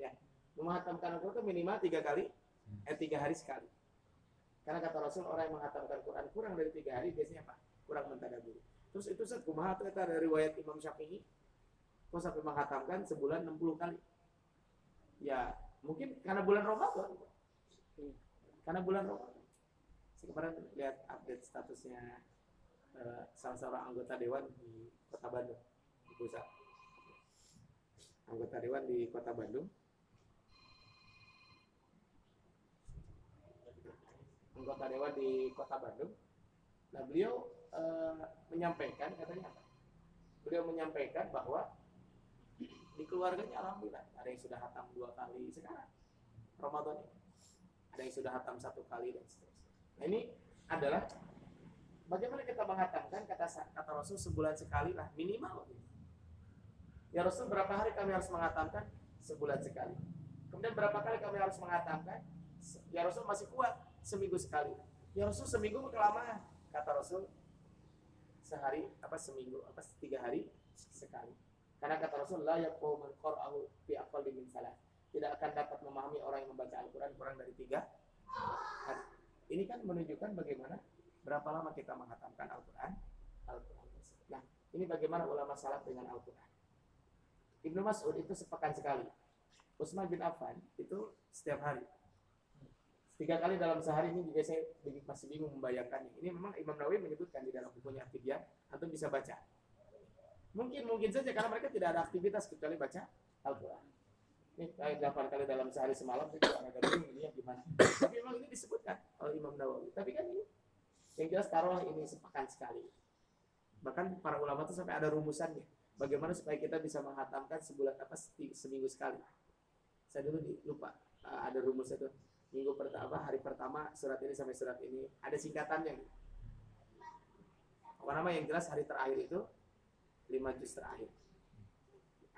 Ya, menghatamkan Al-Quran itu minimal tiga kali, eh tiga hari sekali. Karena kata Rasul orang yang menghatamkan Quran kurang dari tiga hari biasanya apa? Kurang mentadaburi. Terus itu set kumaha itu dari riwayat Imam Syafi'i. Kok sampai menghatamkan sebulan 60 kali? Ya, mungkin karena bulan Ramadan. Karena bulan Ramadan. Saya kemarin lihat update statusnya uh, salah seorang anggota dewan di Kota Bandung. Anggota dewan di Kota Bandung anggota dewan di Kota Bandung. Nah, beliau e, menyampaikan katanya? Beliau menyampaikan bahwa di keluarganya alhamdulillah ada yang sudah hatam dua kali sekarang Ramadan ini. Ada yang sudah hatam satu kali dan seterusnya. Nah, ini adalah bagaimana kita menghatamkan kata kata Rasul sebulan sekali lah minimal. Ya Rasul berapa hari kami harus menghatamkan? Sebulan sekali. Kemudian berapa kali kami harus menghatamkan? Ya Rasul masih kuat seminggu sekali. Ya Rasul seminggu kelamaan. Kata Rasul sehari apa seminggu apa tiga hari sekali. Karena kata Rasul la yaqul man qara'ahu fi aqalli min. Tidak akan dapat memahami orang yang membaca Al-Qur'an kurang dari tiga hari. Ini kan menunjukkan bagaimana berapa lama kita menghatamkan Al-Qur'an. Al-Qur'an. Nah, ini bagaimana ulama salaf dengan Al-Qur'an. Ibnu Mas'ud itu sepekan sekali. Utsman bin Affan itu setiap hari tiga kali dalam sehari ini juga saya masih bingung membayangkannya. Ini memang Imam Nawawi menyebutkan di dalam bukunya Aktivian, atau bisa baca. Mungkin mungkin saja karena mereka tidak ada aktivitas kecuali baca Al-Quran. Ini kali delapan kali dalam sehari semalam itu agak bingung ini ya gimana. Tapi memang ini disebutkan oleh Imam Nawawi. Tapi kan ini yang jelas taruhlah ini sepekan sekali. Bahkan para ulama itu sampai ada rumusannya. Bagaimana supaya kita bisa menghatamkan sebulan apa seminggu sekali. Saya dulu lupa ada rumusnya itu minggu pertama hari pertama surat ini sampai surat ini. Ada singkatannya. Apa nama yang jelas hari terakhir itu? Lima juz terakhir.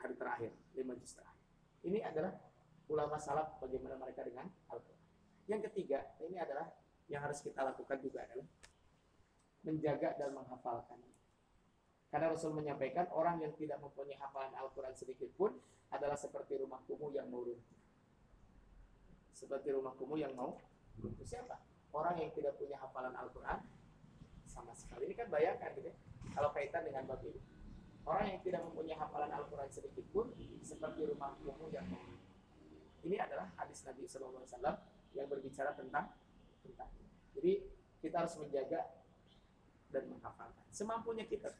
Hari terakhir lima juz terakhir. Ini adalah ulama salaf bagaimana mereka dengan Al-Quran. Yang ketiga ini adalah yang harus kita lakukan juga adalah menjaga dan menghafalkan. Karena Rasul menyampaikan orang yang tidak mempunyai hafalan Al-Quran sedikit pun adalah seperti rumah kumuh yang mau runtuh seperti rumah kumuh yang mau runtuh. Siapa? Orang yang tidak punya hafalan Al-Quran sama sekali. Ini kan bayangkan gitu ya, kalau kaitan dengan bab ini. Orang yang tidak mempunyai hafalan Al-Quran sedikit pun seperti rumah kumuh yang mau ini adalah hadis Nabi SAW yang berbicara tentang tentang Jadi kita harus menjaga dan menghafalkan semampunya kita.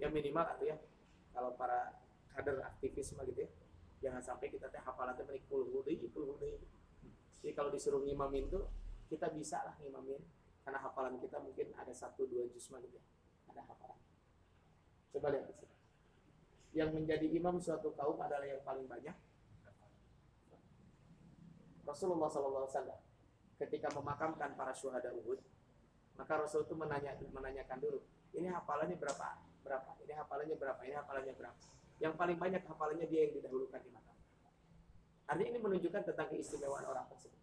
Yang minimal atau ya kalau para kader aktivisme gitu ya, jangan sampai kita teh hafalan teh menik puluh puluh jadi kalau disuruh ngimamin tuh kita bisa lah ngimamin karena hafalan kita mungkin ada satu dua juz gitu ya. Ada hafalan. Coba lihat di. Yang menjadi imam suatu kaum adalah yang paling banyak. Rasulullah SAW ketika memakamkan para syuhada Uhud, maka Rasul itu menanya, menanyakan dulu, ini hafalannya berapa? Berapa? Ini hafalannya berapa? Ini hafalannya berapa? Yang paling banyak hafalannya dia yang didahulukan di mata. Artinya ini menunjukkan tentang keistimewaan orang tersebut.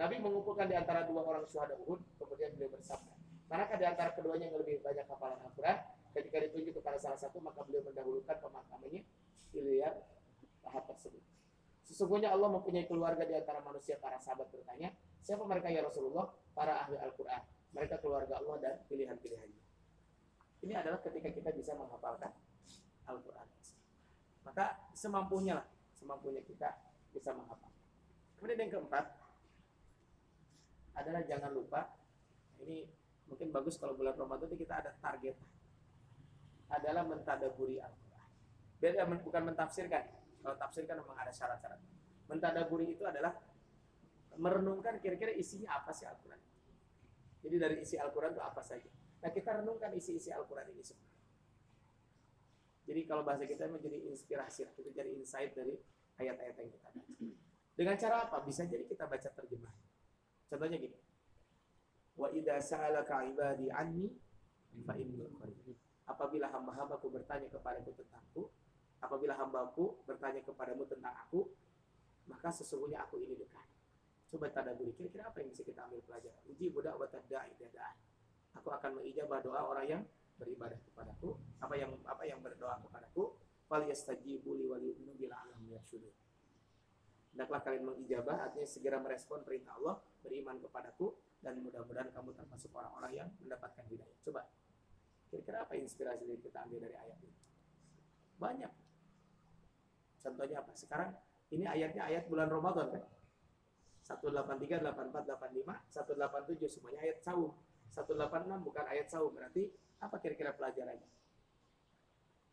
Nabi mengumpulkan di antara dua orang syuhada Uhud, kemudian beliau bersabda, manakah di antara keduanya yang lebih banyak hafalan Al-Quran? Ketika ditunjuk kepada salah satu, maka beliau mendahulukan pemakamannya Ilya tahap tersebut. Sesungguhnya Allah mempunyai keluarga di antara manusia para sahabat bertanya, siapa mereka ya Rasulullah? Para ahli Al-Quran. Mereka keluarga Allah dan pilihan-pilihannya. Ini adalah ketika kita bisa menghafalkan Al-Quran. Maka semampunya lah semampunya kita bisa menghafal. Kemudian yang keempat adalah jangan lupa ini mungkin bagus kalau bulan Ramadan itu kita ada target adalah mentadaburi Al-Quran. Beda bukan mentafsirkan. Kalau tafsirkan memang ada syarat-syarat. Mentadaburi itu adalah merenungkan kira-kira isinya apa sih Al-Quran. Jadi dari isi Al-Quran itu apa saja. Nah kita renungkan isi-isi Al-Quran ini semua. Jadi kalau bahasa kita menjadi inspirasi, kita jadi insight dari ayat-ayat yang kita baca. Dengan cara apa? Bisa jadi kita baca terjemah. Contohnya gini. Wa idza sa'alaka ibadi anni fa inni. Apabila hamba-hambaku bertanya kepadaku tentangku, apabila hambaku bertanya kepadamu tentang aku, maka sesungguhnya aku ini dekat. Coba tadaburi, kira-kira apa yang bisa kita ambil pelajaran? Uji budak wa tadda'i dadaan. Aku akan mengijabah doa orang yang beribadah kepadaku, apa yang apa yang berdoa kepadaku, fal yastajibu li wal yu'minu bil alam yashudun. Hendaklah kalian mengijabah, artinya segera merespon perintah Allah, beriman kepadaku, dan mudah-mudahan kamu termasuk orang-orang yang mendapatkan hidayah. Coba, kira-kira apa inspirasi yang kita ambil dari ayat ini? Banyak. Contohnya apa? Sekarang ini ayatnya ayat bulan Ramadan kan? 183, 84, 85, 187 semuanya ayat saum. 186 bukan ayat saum, berarti apa kira-kira pelajarannya?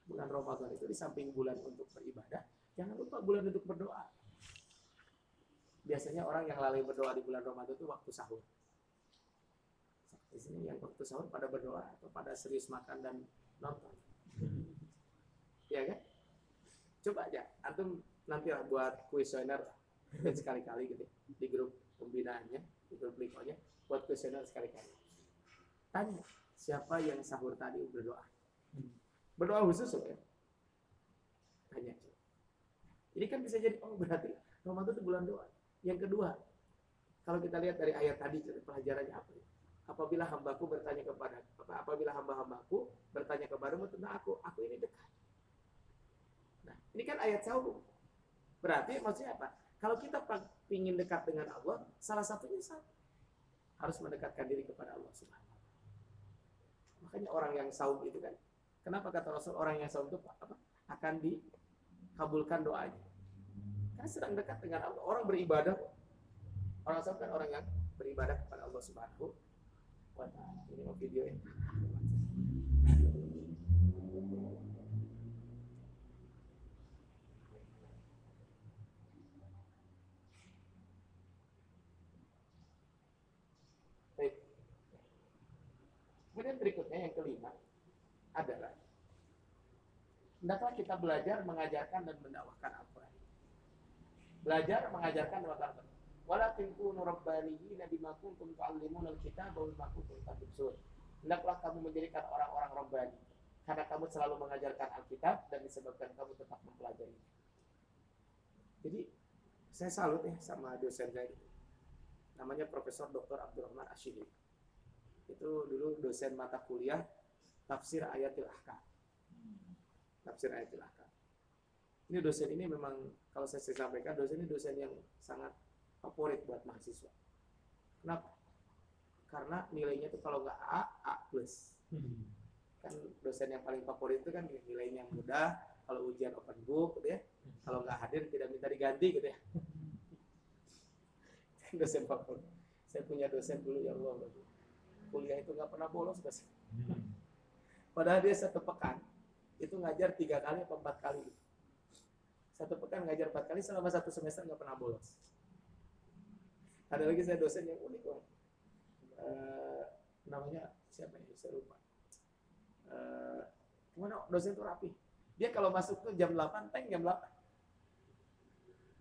Bulan Ramadan itu di samping bulan untuk beribadah, jangan lupa bulan untuk berdoa. Biasanya orang yang lalai berdoa di bulan Ramadan itu waktu sahur. Di sini yang waktu sahur pada berdoa atau pada serius makan dan nonton. Ya kan? Coba aja, antum nanti lah buat kuesioner sekali-kali gitu di grup pembinaannya, di grup likonya, buat kuesioner sekali-kali. Tanya, siapa yang sahur tadi berdoa? Berdoa khusus ya? Tanya. Ini kan bisa jadi, oh berarti Ramadan itu bulan doa. Yang kedua, kalau kita lihat dari ayat tadi pelajarannya apa? Ya? Apabila hambaku bertanya kepada apabila hamba-hambaku bertanya kepadamu tentang aku, aku ini dekat. Nah, ini kan ayat saum. Berarti maksudnya apa? Kalau kita ingin dekat dengan Allah, salah satunya satu harus mendekatkan diri kepada Allah Subhanahu Makanya orang yang saum itu kan, kenapa kata Rasul orang yang saum itu apa? akan dikabulkan doanya. Karena sedang dekat dengan Allah. Orang beribadah, orang saum kan orang yang beribadah kepada Allah Subhanahu wa taala. Ini mau video ya. Kemudian berikutnya yang kelima adalah hendaklah kita belajar mengajarkan dan mendakwahkan Al-Quran. Belajar mengajarkan dan mengajarkan. Walakin kunu rabbaniyina bima kuntum tu'allimuna al-kitab wa bima kuntum tadrusun. Hendaklah kamu menjadikan orang-orang rabbani karena kamu selalu mengajarkan Alkitab dan disebabkan kamu tetap mempelajari. Jadi saya salut ya sama dosen saya namanya Profesor Dr. Abdurrahman Ashidi itu dulu dosen mata kuliah tafsir ayatil ahkam. Tafsir ayatil ahkam. Ini dosen ini memang kalau saya sampaikan dosen ini dosen yang sangat favorit buat mahasiswa. Kenapa? Karena nilainya itu kalau nggak A, A plus. Kan dosen yang paling favorit itu kan nilainya yang mudah, kalau ujian open book gitu ya. Kalau nggak hadir tidak minta diganti gitu ya. <laughs> dosen favorit. Saya punya dosen dulu yang Allah kuliah itu nggak pernah bolos guys. Hmm. Padahal dia satu pekan itu ngajar tiga kali atau empat kali. Satu pekan ngajar empat kali selama satu semester nggak pernah bolos. Ada lagi saya dosen yang unik loh. Uh, namanya siapa ya? Saya lupa. Uh, gimana dosen itu rapi. Dia kalau masuk tuh jam 8, teng jam 8.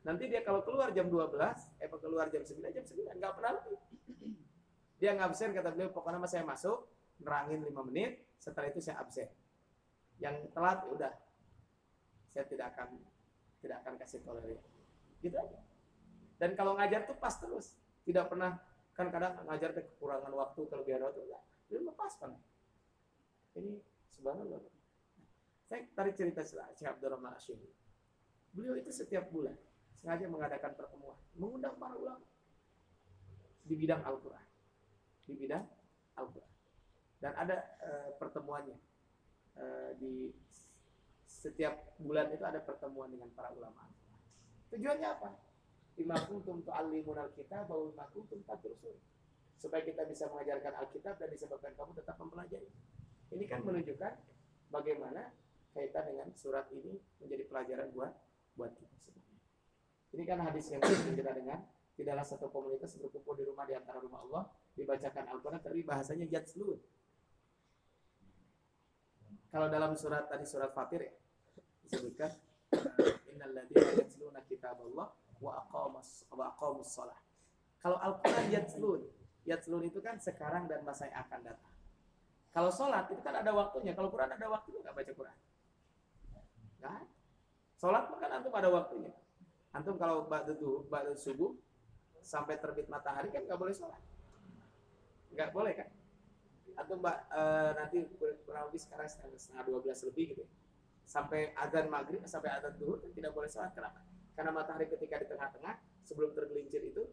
Nanti dia kalau keluar jam 12, eh keluar jam 9, jam 9, nggak pernah lebih. Dia ngabsen kata beliau, pokoknya saya masuk, nerangin 5 menit, setelah itu saya absen. Yang telat ya udah, saya tidak akan tidak akan kasih tolerir. Gitu aja. Dan kalau ngajar tuh pas terus, tidak pernah kan kadang ngajar kekurangan waktu, kelebihan waktu enggak. Dia lepas kan. Ini subhanallah. Saya tarik cerita Syekh Abdurrahman Asyidi. Beliau itu setiap bulan sengaja mengadakan pertemuan, mengundang para ulama di bidang Al-Quran di bidang Al-Quran. Dan ada uh, pertemuannya uh, di setiap bulan itu ada pertemuan dengan para ulama. Tujuannya apa? Bima kuntum tu'allimun al-kitab wa bima kuntum tadrusun. Supaya kita bisa mengajarkan Alkitab dan disebabkan kamu tetap mempelajari. Ini kan menunjukkan bagaimana kaitan dengan surat ini menjadi pelajaran buat buat kita semua. Ini kan hadis yang kita dengar Tidaklah satu komunitas berkumpul di rumah di antara rumah Allah dibacakan Al-Quran tapi bahasanya jadslun. kalau dalam surat tadi surat Fatir ya disebutkan innal ladzina yatluna kitaballah wa aqamus wa aqamus shalah. Kalau Al-Qur'an yatlun, yatlun itu kan sekarang dan masa yang akan datang. Kalau sholat itu kan ada waktunya. Kalau Quran ada waktunya nggak baca Quran. Nggak. Sholat kan antum ada waktunya. Antum kalau ba'da subuh sampai terbit matahari kan nggak boleh sholat. Nggak boleh kan? Antum e, nanti kurang lebih sekarang setengah dua belas lebih gitu. Ya. Sampai adzan maghrib sampai adzan duhur kan tidak boleh sholat. Kenapa? Karena matahari ketika di tengah-tengah sebelum tergelincir itu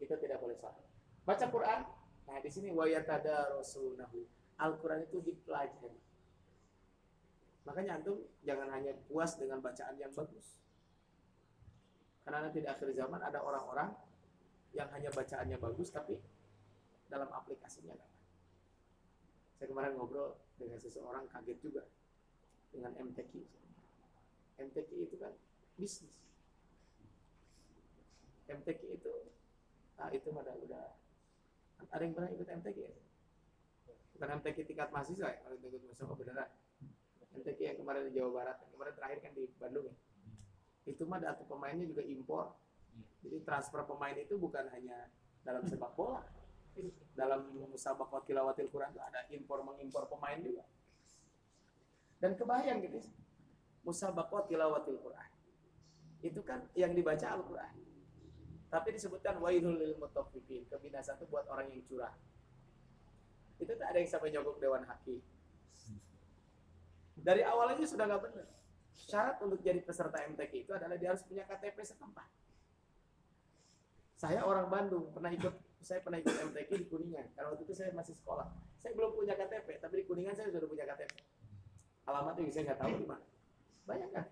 kita tidak boleh sholat. Baca Quran Nah, di sini wayatada rasulahu. Al-Qur'an itu dipelajari. Makanya antum jangan hanya puas dengan bacaan yang bagus. Karena nanti di akhir zaman ada orang-orang yang hanya bacaannya bagus tapi dalam aplikasinya enggak. Saya kemarin ngobrol dengan seseorang kaget juga dengan MTQ. MTQ itu kan bisnis. MTQ itu nah itu udah udah ada yang pernah ikut MTQ ya? Bukan MTQ tingkat mahasiswa ya, kalau ikut mahasiswa beneran. MTQ yang kemarin di Jawa Barat, yang kemarin terakhir kan di Bandung ya. Itu mah data pemainnya juga impor. Jadi transfer pemain itu bukan hanya dalam sepak bola. Dalam musabaqah tilawatil Quran itu ada impor mengimpor pemain juga. Dan kebayang gitu. Musabaqah tilawatil Quran. Itu kan yang dibaca Al-Quran tapi disebutkan wailul lil mutaffifin, kebinasaan itu buat orang yang curah. Itu tak ada yang sampai nyogok dewan hakim. Dari awal aja sudah nggak benar. Syarat untuk jadi peserta MTQ itu adalah dia harus punya KTP setempat. Saya orang Bandung, pernah ikut saya pernah ikut MTQ di Kuningan. Karena waktu itu saya masih sekolah. Saya belum punya KTP, tapi di Kuningan saya sudah punya KTP. Alamatnya saya nggak tahu di mana. Banyak kan?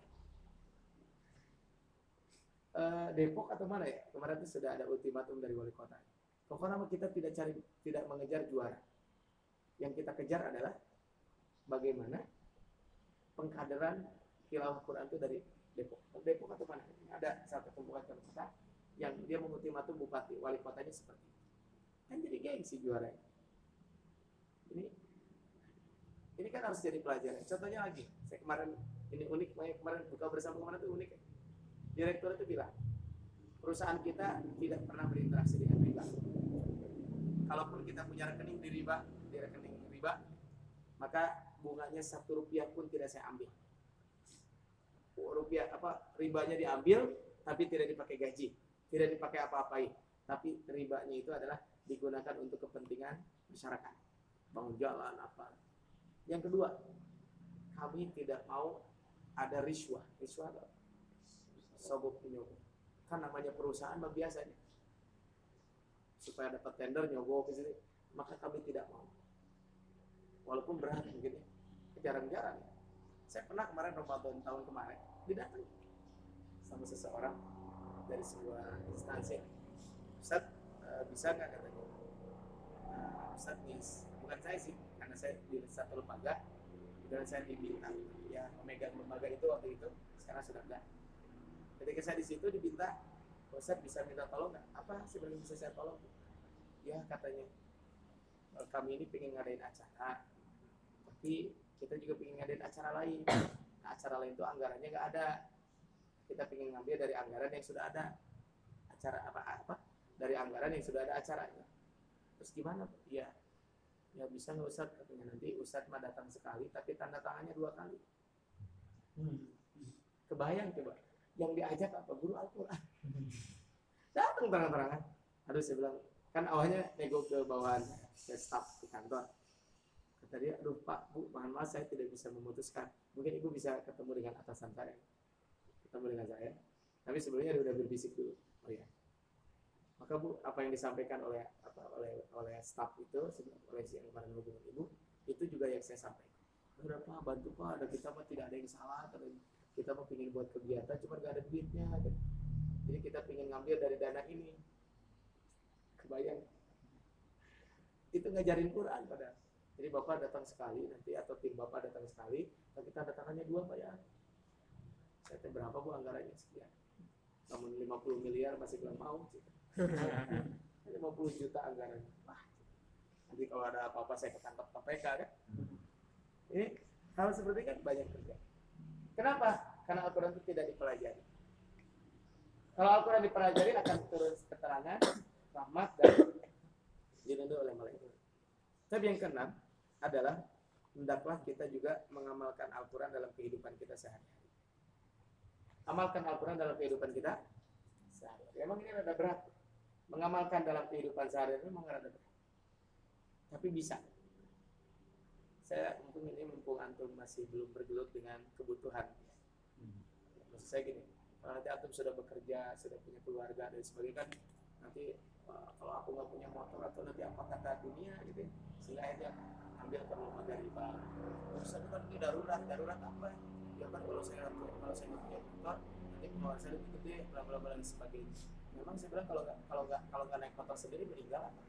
uh, Depok atau mana ya kemarin itu sudah ada ultimatum dari wali kota pokoknya kita tidak cari tidak mengejar juara yang kita kejar adalah bagaimana pengkaderan tilawah Quran itu dari Depok Depok atau mana ada satu kabupaten kota yang dia mengultimatum bupati wali kotanya seperti itu kan jadi gengsi juara ini ini kan harus jadi pelajaran contohnya lagi saya kemarin ini unik kemarin buka bersama kemarin itu unik ya direktur itu bilang perusahaan kita tidak pernah berinteraksi dengan riba. Kalaupun kita punya rekening di riba, di rekening riba, maka bunganya satu rupiah pun tidak saya ambil. Rupiah apa ribanya diambil, tapi tidak dipakai gaji, tidak dipakai apa-apain. Tapi ribanya itu adalah digunakan untuk kepentingan masyarakat, bangun jalan apa. Yang kedua, kami tidak mau ada riswah. Riswah apa? sogok nyogok kan namanya perusahaan mah biasanya supaya dapat tender nyogok ke sini maka kami tidak mau walaupun berat mungkin ya jarang-jarang ya. saya pernah kemarin Ramadan tahun kemarin didatangi sama seseorang dari sebuah instansi Ustaz uh, bisa nggak katanya uh, nis. Bukan saya sih karena saya di satu lembaga dan saya diminta ya memegang lembaga itu waktu itu sekarang sudah enggak. Ketika saya di situ diminta Ustaz bisa minta tolong nggak? Apa yang bisa saya tolong? Ya katanya e, kami ini pengen ngadain acara. Tapi kita juga pengen ngadain acara lain. Nah, acara lain itu anggarannya nggak ada. Kita pengen ngambil dari anggaran yang sudah ada. Acara apa apa? Dari anggaran yang sudah ada acaranya terus gimana? Ya ya bisa nggak Ustaz? Katanya nanti Ustaz mah datang sekali tapi tanda tangannya dua kali. Hmm. kebayang coba. Yang diajak apa? Guru Al-Quran. <laughs> Datang terang-terangan. Aduh saya bilang kan awalnya nego ke bawahan ke staff di kantor. Kata dia aduh pak bu mohon maaf saya tidak bisa memutuskan. Mungkin ibu bisa ketemu dengan atasan saya ketemu dengan saya. Tapi sebelumnya dia udah berbisik dulu. Oh ya maka bu apa yang disampaikan oleh apa oleh oleh staff itu oleh si kemarin hubungan ibu itu juga yang saya sampaikan. Pak bantu pak. Ada kita mah tidak ada yang salah kita mau pingin buat kegiatan cuma gak ada duitnya. Jadi kita pingin ngambil dari dana ini. Kebayang? Itu ngajarin Quran pada jadi bapak datang sekali nanti atau tim bapak datang sekali tapi tanda tangannya dua pak ya. Saya berapa bu anggarannya? Sekian namun 50 miliar masih belum mau. gitu. 50 juta anggarannya Wah, nanti kalau ada apa-apa saya ketangkap KPK kan Ini hal seperti kan banyak terjadi. Kenapa? Karena Al-Quran itu tidak dipelajari. Kalau Al-Quran dipelajari akan turun keterangan, rahmat, dan dilindungi oleh malaikat. Tapi yang keenam adalah hendaklah kita juga mengamalkan Al-Quran dalam kehidupan kita sehari-hari. Amalkan Al-Quran dalam kehidupan kita sehari-hari. Emang ini rada berat. Mengamalkan dalam kehidupan sehari-hari memang rada berat. Tapi bisa. Saya mungkin ini mumpung antum masih belum bergelut dengan kebutuhan. Maksud saya gini, kalau nanti antum sudah bekerja, sudah punya keluarga dan sebagainya kan nanti wah, kalau aku nggak punya motor atau nanti apa kata dunia gitu, ya, sehingga akhirnya ambil rumah dari pak. Terus aku kan ini darurat, darurat apa? Ya kan kalau saya kalau saya nggak punya motor, nanti pengeluaran saya lebih gede, bla bla bla dan sebagainya. Memang saya bilang kalau nggak kalau nggak kalau nggak naik motor sendiri meninggal apa?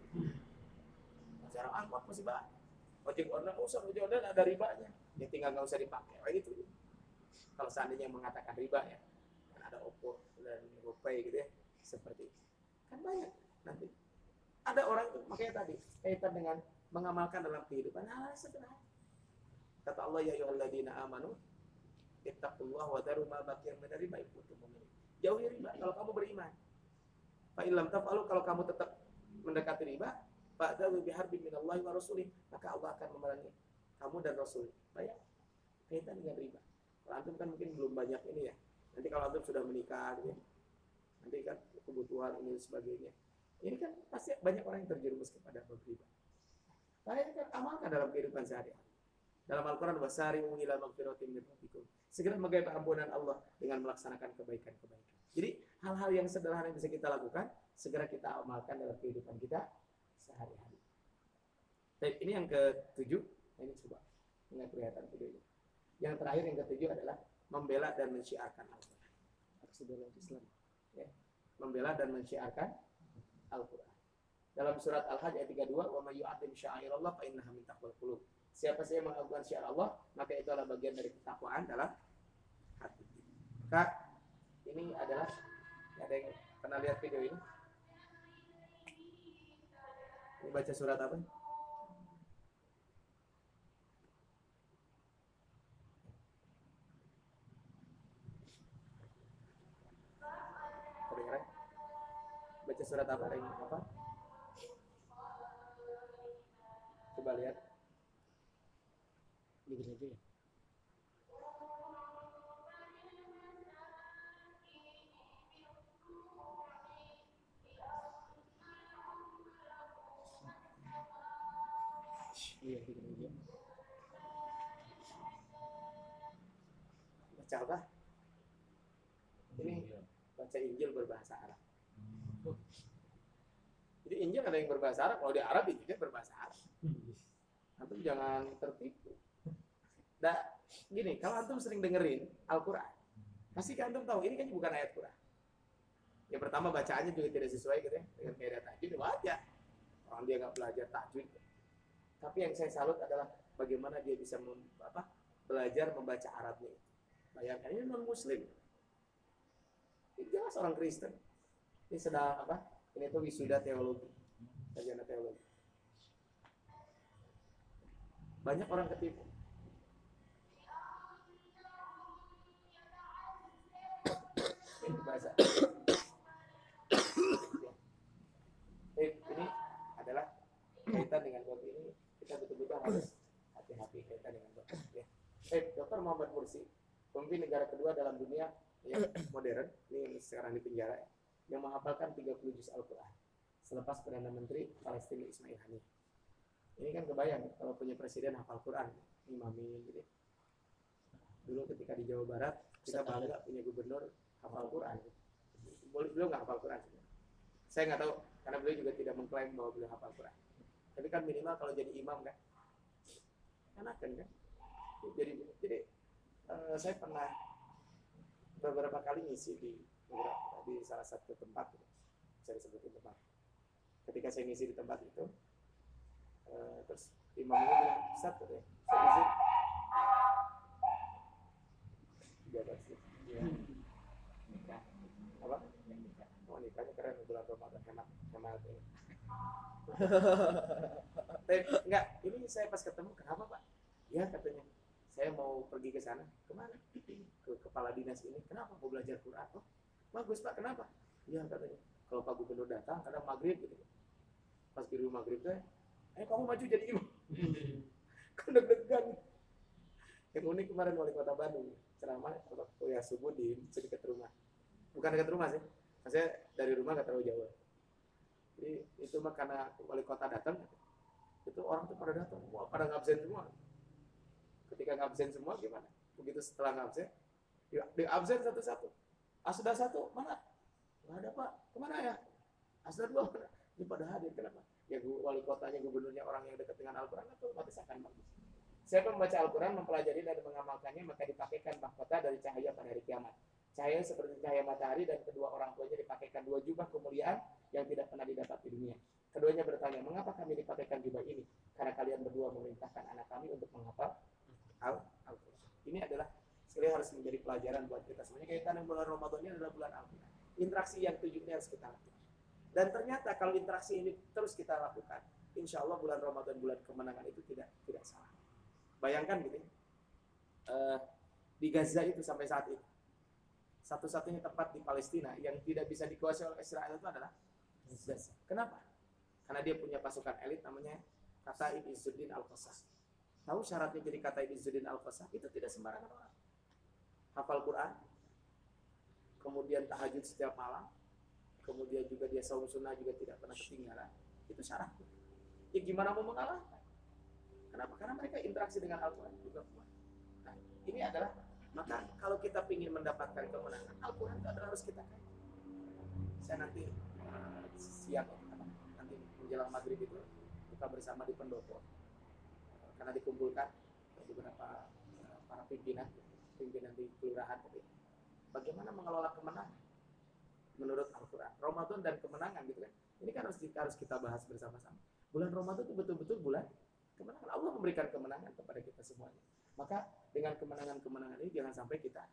Sekarang angkot masih banyak. Ojek online, oh sama ojek online ada ribanya. Ya tinggal nggak usah dipakai, kayak gitu. Kalau seandainya mengatakan riba ya, kan ada Oppo dan GoPay gitu ya, seperti itu. Kan banyak nanti. Ada orang makanya tadi kaitan dengan mengamalkan dalam kehidupan hal sederhana. Kata Allah ya ayyuhalladzina amanu ittaqullaha wa daru ma baqiya min riba. Jauhi riba kalau kamu beriman. Fa illam taf'alu kalau kamu tetap mendekati riba, fa'dzu biharbin minallahi wa rasulih, maka Allah akan memerangi kamu dan Rasul. Banyak kaitan dengan riba. Kalau antum kan mungkin belum banyak ini ya. Nanti kalau antum sudah menikah gitu ya. Nanti kan kebutuhan ini dan sebagainya. Ini kan pasti banyak orang yang terjerumus kepada riba. Ini kan amalkan dalam kehidupan sehari-hari. Dalam Al-Quran wasari'u ila magfiratin min rabbikum. Segera menggapai ampunan Allah dengan melaksanakan kebaikan-kebaikan. Jadi hal-hal yang sederhana yang bisa kita lakukan, segera kita amalkan dalam kehidupan kita sehari-hari. Baik, ini yang ketujuh. Nah, Ini coba nggak kelihatan videonya. Yang terakhir yang ketujuh adalah membela dan mensyiarkan Al-Quran. Islam. Membela dan mensyiarkan Al-Quran. Dalam surat Al-Hajj ayat 32, "Wa may yu'azzim sya'airallah fa innaha min taqwal qulub." Siapa saja mengagungkan syiar Allah, maka itu adalah bagian dari ketakwaan dalam hati. Maka ini adalah ada yang pernah lihat video ini? Ini baca surat apa? Kedengeran? Baca surat apa? Ada yang apa? Coba lihat. Begini aja ya. Baca apa? Ini baca Injil berbahasa Arab. Jadi Injil ada yang berbahasa Arab, kalau di Arab Injilnya berbahasa Arab. Antum jangan tertipu. Nah, gini, kalau antum sering dengerin Al-Quran, pasti kan antum tahu ini kan bukan ayat Quran. Yang pertama bacaannya juga tidak sesuai gitu ya dengan kaidah tajwid wajar. Orang dia nggak belajar tajwid. Tapi yang saya salut adalah bagaimana dia bisa mem- apa, belajar membaca Arabnya. Bayangkan ini non Muslim. Ini jelas orang Kristen. Ini sedang apa? Ini tuh wisuda teologi, sarjana teologi. Banyak orang ketipu. Ini. Eh, adalah kaitan dengan bab ini kita betul-betul harus hati-hati kaitan dengan bab. Ya. Eh, Dr. Muhammad Mursi, pemimpin negara kedua dalam dunia yang <clears throat> modern, ini yang sekarang di penjara, yang menghafalkan 30 juz Al-Quran selepas Perdana Menteri Palestina Ismail Haniyeh. Ini kan kebayang kalau punya presiden hafal Quran, imami gitu. Dulu ketika di Jawa Barat kita bangga punya gubernur hafal Quran. Boleh beliau nggak hafal Quran. Saya nggak tahu karena beliau juga tidak mengklaim bahwa beliau hafal Quran. Tapi kan minimal kalau jadi imam kan, enakan kan. Jadi jadi eh, saya pernah beberapa kali ngisi di beberapa, di salah satu tempat, gitu. saya disebutin tempat. Ketika saya ngisi di tempat itu, eh, terus imamnya bilang, Ustaz, gitu ya, saya ngisi. Iya. Nikah. Apa? Oh nikahnya keren bulan Ramadan hemat hemat ini. Tapi enggak, ini saya pas ketemu kenapa pak? Ya katanya saya mau pergi ke sana. Ke mana? Ke kepala dinas ini. Kenapa mau belajar Quran? Oh bagus pak. Kenapa? Iya katanya. Kalau pak gubernur datang kadang maghrib gitu. Pas di rumah maghrib teh eh kamu maju jadi imam. <laughs> Kan deg-degan. Yang unik kemarin wali kota Bandung ceramah kuliah subuh di sedikit rumah. Bukan dekat rumah sih. Maksudnya dari rumah nggak terlalu jauh. Jadi itu mah karena wali kota datang itu orang tuh pada datang wah pada ngabsen semua ketika ngabsen semua gimana? Begitu setelah ngabsen di, di absen satu-satu. Asda satu mana? Nggak ada pak. Ke mana ya? Asda dua ini pada hadir kenapa? Ya wali kotanya gubernurnya orang yang dekat dengan Al-Quran itu otomatis akan bagus. Siapa membaca Al-Quran mempelajari dan mengamalkannya maka dipakaikan mahkota dari cahaya pada hari kiamat. Cahaya seperti cahaya matahari dan kedua orang tuanya dipakaikan dua jubah kemuliaan yang tidak pernah didapat di dunia. Keduanya bertanya mengapa kami dipakaikan jubah ini? Karena kalian berdua memerintahkan anak kami untuk menghafal Al-Quran ini adalah sekali harus menjadi pelajaran buat kita semuanya kaitan dengan bulan Ramadan ini adalah bulan Al-Quran interaksi yang tujuhnya harus kita lakukan dan ternyata kalau interaksi ini terus kita lakukan, insya Allah bulan Ramadan bulan kemenangan itu tidak tidak salah. Bayangkan gitu, uh, di Gaza itu sampai saat ini satu-satunya tempat di Palestina yang tidak bisa dikuasai oleh Israel itu adalah Gaza. Kenapa? Karena dia punya pasukan elit namanya kata Izzuddin Al-Qassam. Tahu syaratnya jadi kata Izzuddin Al-Qassam? Itu tidak sembarangan orang. Hafal Quran, kemudian tahajud setiap malam, kemudian juga dia saum sunnah juga tidak pernah ketinggalan. Itu syarat. Ya gimana mau mengalahkan? Kenapa? Karena mereka interaksi dengan Al-Quran juga kuat. Nah ini adalah maka kalau kita ingin mendapatkan kemenangan Al-Quran itu adalah harus kita kaji. Saya nanti uh, siang nanti menjelang maghrib itu buka bersama di pendopo karena dikumpulkan beberapa uh, para pimpinan pimpinan di kelurahan bagaimana mengelola kemenangan menurut Al-Quran. Ramadan dan kemenangan gitu kan. Ini kan harus kita, harus kita bahas bersama-sama. Bulan Ramadan itu betul-betul bulan kemenangan. Allah memberikan kemenangan kepada kita semuanya. Maka dengan kemenangan-kemenangan ini jangan sampai kita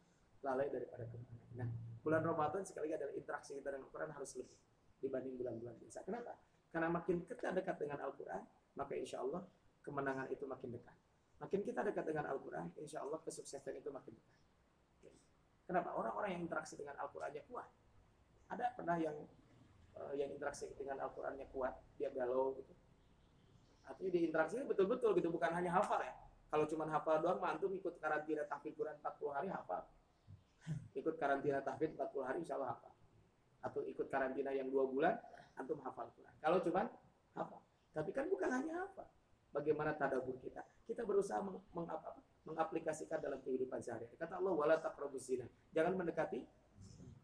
lalai daripada kemenangan. Nah, bulan Ramadan sekali adalah interaksi kita dengan Al-Quran harus lebih dibanding bulan-bulan biasa. Kenapa? Karena makin kita dekat dengan Al-Quran, maka insya Allah kemenangan itu makin dekat. Makin kita dekat dengan Al-Quran, insya Allah kesuksesan itu makin dekat. Kenapa? Orang-orang yang interaksi dengan Al-Qurannya kuat ada pernah yang uh, yang interaksi dengan Al-Qur'annya kuat, dia galau gitu. Artinya di interaksi betul-betul gitu, bukan hanya hafal ya. Kalau cuma hafal doang, mantu ikut karantina tahfidz Quran 40 hari hafal. Ikut karantina tahfidz 40 hari insya Allah hafal. Atau ikut karantina yang dua bulan, antum hafal Quran. Kalau cuma hafal. Tapi kan bukan hanya hafal. Bagaimana tadabur kita? Kita berusaha meng, meng, mengaplikasikan dalam kehidupan sehari-hari. Kata Allah, wala taqrabuz zina. Jangan mendekati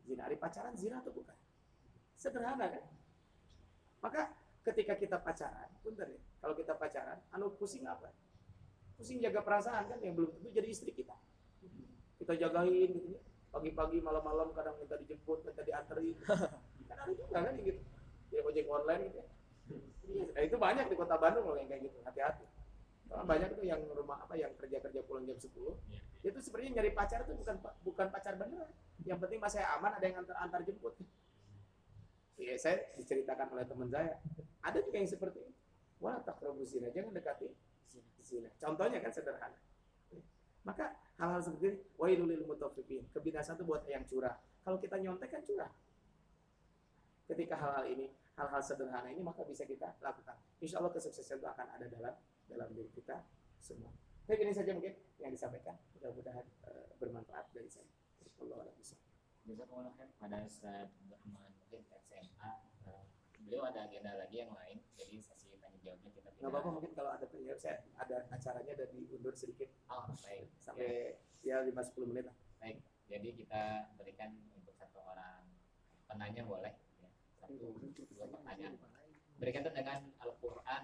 zina. Hari pacaran zina atau bukan? Sederhana kan? Maka ketika kita pacaran, punten ya, kalau kita pacaran, anu pusing apa? Pusing jaga perasaan kan yang belum tentu jadi istri kita. Kita jagain gitu ya. Pagi-pagi, malam-malam kadang minta dijemput, minta dianterin. <laughs> Kan ada juga kan gitu. Ya ojek online gitu ya. Nah, itu banyak di kota Bandung loh yang kayak gitu. Hati-hati. Karena banyak tuh yang rumah apa yang kerja-kerja pulang jam 10. Ya. Itu sebenarnya nyari pacar itu bukan bukan pacar beneran. Yang penting mas saya aman ada yang antar antar jemput. Iya, saya diceritakan oleh teman saya. Ada juga yang seperti itu. Wah, tak zina, jangan dekati zina. Contohnya kan sederhana. Maka hal-hal seperti ini, wailulil mutaffifin. Kebinasaan itu buat yang curah. Kalau kita nyontek kan curah. Ketika hal-hal ini, hal-hal sederhana ini maka bisa kita lakukan. Insya Allah kesuksesan itu akan ada dalam dalam diri kita semua. Baik ini saja mungkin yang disampaikan. Mudah-mudahan uh, bermanfaat dari saya. Allah bisa. Bisa kemudian pada saat Abdurrahman mungkin SMA uh, eh, beliau ada agenda lagi yang lain jadi sesi tanya jawabnya kita nggak apa-apa mungkin kalau ada ya, saya ada acaranya dan diundur sedikit oh baik sampai ya lima sepuluh menit lah baik jadi kita berikan untuk satu orang penanya boleh ya. Satu dua pertanyaan berikan itu dengan Al-Quran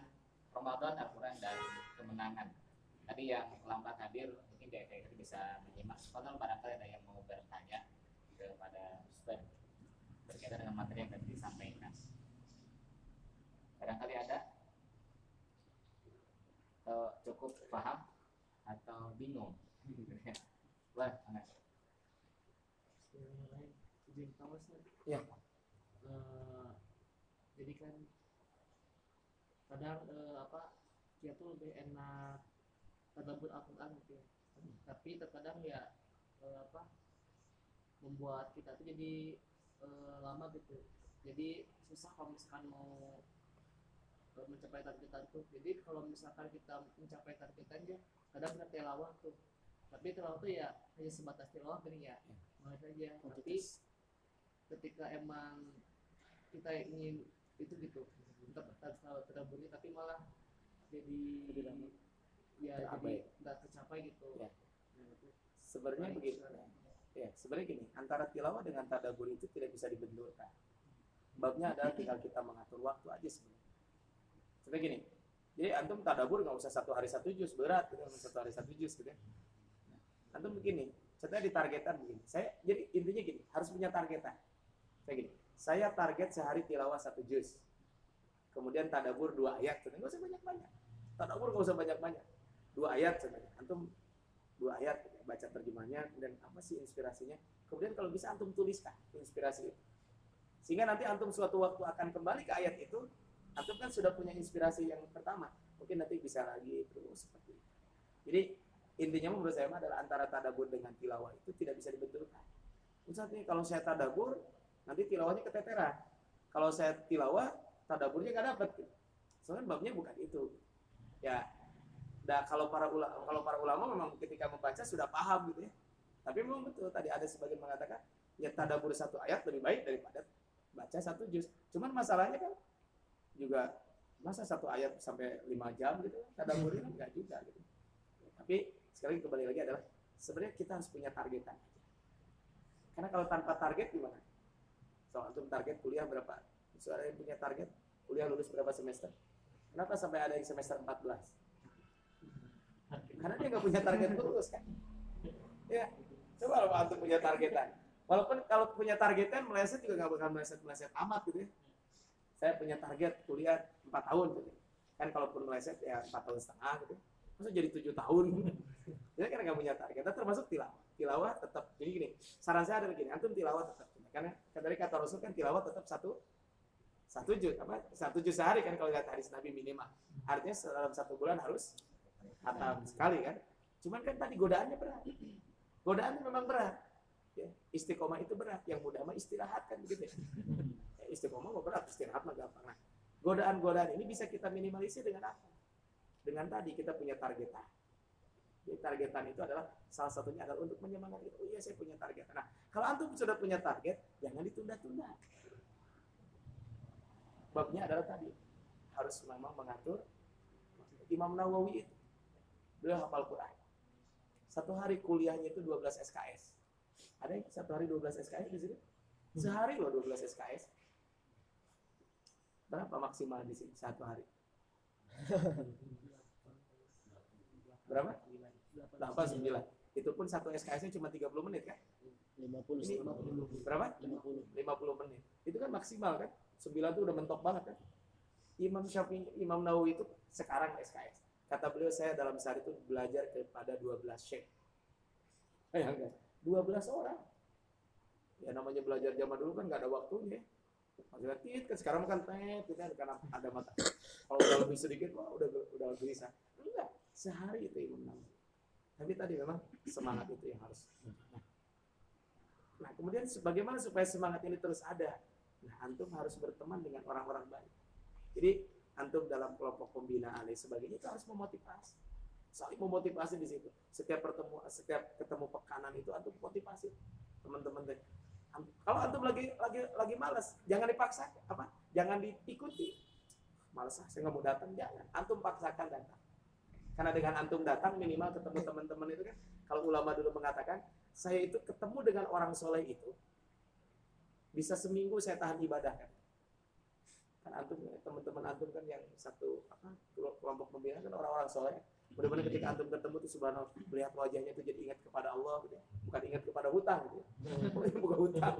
Ramadan, Al-Quran, dan kemenangan. Tadi yang lambat hadir mungkin dari itu bisa menyimak. Kalau barangkali ada yang mau bertanya kepada Ustaz berkaitan dengan materi yang tadi disampaikan. Barangkali ada atau cukup paham atau bingung. <laughs> Wah, Ya. Jadi kan kadang uh, apa dia tuh lebih enak tadabbur Al-Quran gitu ya. Tapi terkadang ya eh, apa membuat kita tuh jadi eh, lama gitu. Jadi susah kalau misalkan mau eh, mencapai targetan tuh jadi kalau misalkan kita mencapai targetannya kadang kita tilawah tuh. Tapi tilawah tuh ya hanya sebatas tilawah gini ya. Mengalir saja. Tapi ketika emang kita ingin itu gitu terdaburi tapi malah jadi ya Terabai. jadi nggak tercapai gitu Ya. Nah. Sebenarnya begini. silakan. Ya, sebenarnya gini, antara tilawah dengan tadabur itu tidak bisa dibenturkan. Babnya adalah tinggal kita mengatur waktu aja sebenarnya. Sebenarnya gini, jadi antum tadabur nggak usah satu hari satu juz berat, gitu, satu hari satu juz gitu. ya. Nah, antum begini, contohnya ditargetkan begini. Saya jadi intinya gini, harus punya targetan. Saya gini, saya target sehari tilawah satu juz. Kemudian tadabur dua ayat, nggak usah banyak-banyak. Tadabur nggak usah banyak-banyak. Dua ayat sebenarnya. Antum dua ayat baca terjemahnya dan apa sih inspirasinya kemudian kalau bisa antum tuliskan inspirasi itu sehingga nanti antum suatu waktu akan kembali ke ayat itu antum kan sudah punya inspirasi yang pertama mungkin nanti bisa lagi terus seperti itu jadi intinya menurut saya adalah antara tadabur dengan tilawah itu tidak bisa dibenturkan misalnya kalau saya tadabur nanti tilawahnya keteteran kalau saya tilawah tadaburnya nggak dapat soalnya babnya bukan itu ya Nah, kalau para ulama kalau para ulama memang ketika membaca sudah paham gitu ya. Tapi memang betul tadi ada sebagian mengatakan ya tadabur satu ayat lebih baik daripada baca satu juz. Cuman masalahnya kan juga masa satu ayat sampai lima jam gitu tadaburnya kan enggak juga gitu. Tapi sekali kembali lagi adalah sebenarnya kita harus punya targetan. Karena kalau tanpa target gimana? So, antum target kuliah berapa? Soalnya yang punya target kuliah lulus berapa semester? Kenapa sampai ada yang semester 14? karena dia nggak punya target lulus kan? Ya coba kalau antum punya targetan. Walaupun kalau punya targetan meleset juga nggak bakal meleset meleset amat gitu ya. Saya punya target kuliah 4 tahun gitu kan kalaupun meleset ya 4 tahun setengah gitu masa jadi tujuh tahun? Jadi kan nggak punya target. Dan termasuk tilawah. Tilawah tetap jadi gini saran saya adalah gini antum tilawah tetap karena kan dari kata Rasul kan tilawah tetap satu satu juz apa satu juz sehari kan kalau lihat hadis Nabi minimal artinya dalam satu bulan harus hatam sekali kan. Cuman kan tadi godaannya berat. Godaannya memang berat. Ya, istiqomah itu berat. Yang mudah mah istirahat kan begitu ya. Ya, istiqomah mah berat, istirahat mah gampang. Nah, godaan-godaan ini bisa kita minimalisir dengan apa? Dengan tadi kita punya targetan. Jadi targetan itu adalah salah satunya adalah untuk menyemangati. Oh iya saya punya target. Nah, kalau antum sudah punya target, jangan ditunda-tunda. Babnya adalah tadi harus memang mengatur Imam Nawawi itu beliau hafal Quran. Satu hari kuliahnya itu 12 SKS. Ada yang satu hari 12 SKS di sini? Sehari loh 12 SKS. Berapa maksimal di sini satu hari? Berapa? 8 9. Itu pun satu SKS-nya cuma 30 menit kan? 50 Ini setengah. berapa? 50 50 menit. Itu kan maksimal kan? 9 itu udah mentok banget kan? Imam Syafi'i, Imam Nawawi itu sekarang SKS. Kata beliau saya dalam sehari itu belajar kepada 12 syekh. Bayangkan, 12 orang. Ya namanya belajar zaman dulu kan nggak ada waktunya. Maksudnya tit kan sekarang kan tet itu kan karena ada mata. Kalau udah lebih sedikit wah udah udah gelisah. Enggak, sehari itu Imam Nawawi. Tapi tadi memang semangat itu yang harus. Nah, kemudian bagaimana supaya semangat ini terus ada? Nah, antum harus berteman dengan orang-orang baik. Jadi, antum dalam kelompok pembinaan dan sebagainya itu harus memotivasi. Saling memotivasi di situ. Setiap pertemu setiap ketemu pekanan itu antum motivasi teman-teman deh. Kalau antum lagi lagi lagi malas, jangan dipaksa apa? Jangan diikuti. Malas ah, saya nggak mau datang, jangan. Antum paksakan datang. Karena dengan antum datang minimal ketemu teman-teman itu kan. Kalau ulama dulu mengatakan, saya itu ketemu dengan orang soleh itu bisa seminggu saya tahan ibadah kan kan antum teman-teman antum kan yang satu apa kelompok pembina kan orang-orang soleh benar-benar ketika antum ketemu tuh subhanallah melihat wajahnya itu jadi ingat kepada Allah gitu ya. bukan ingat kepada hutang gitu ya. bukan hutang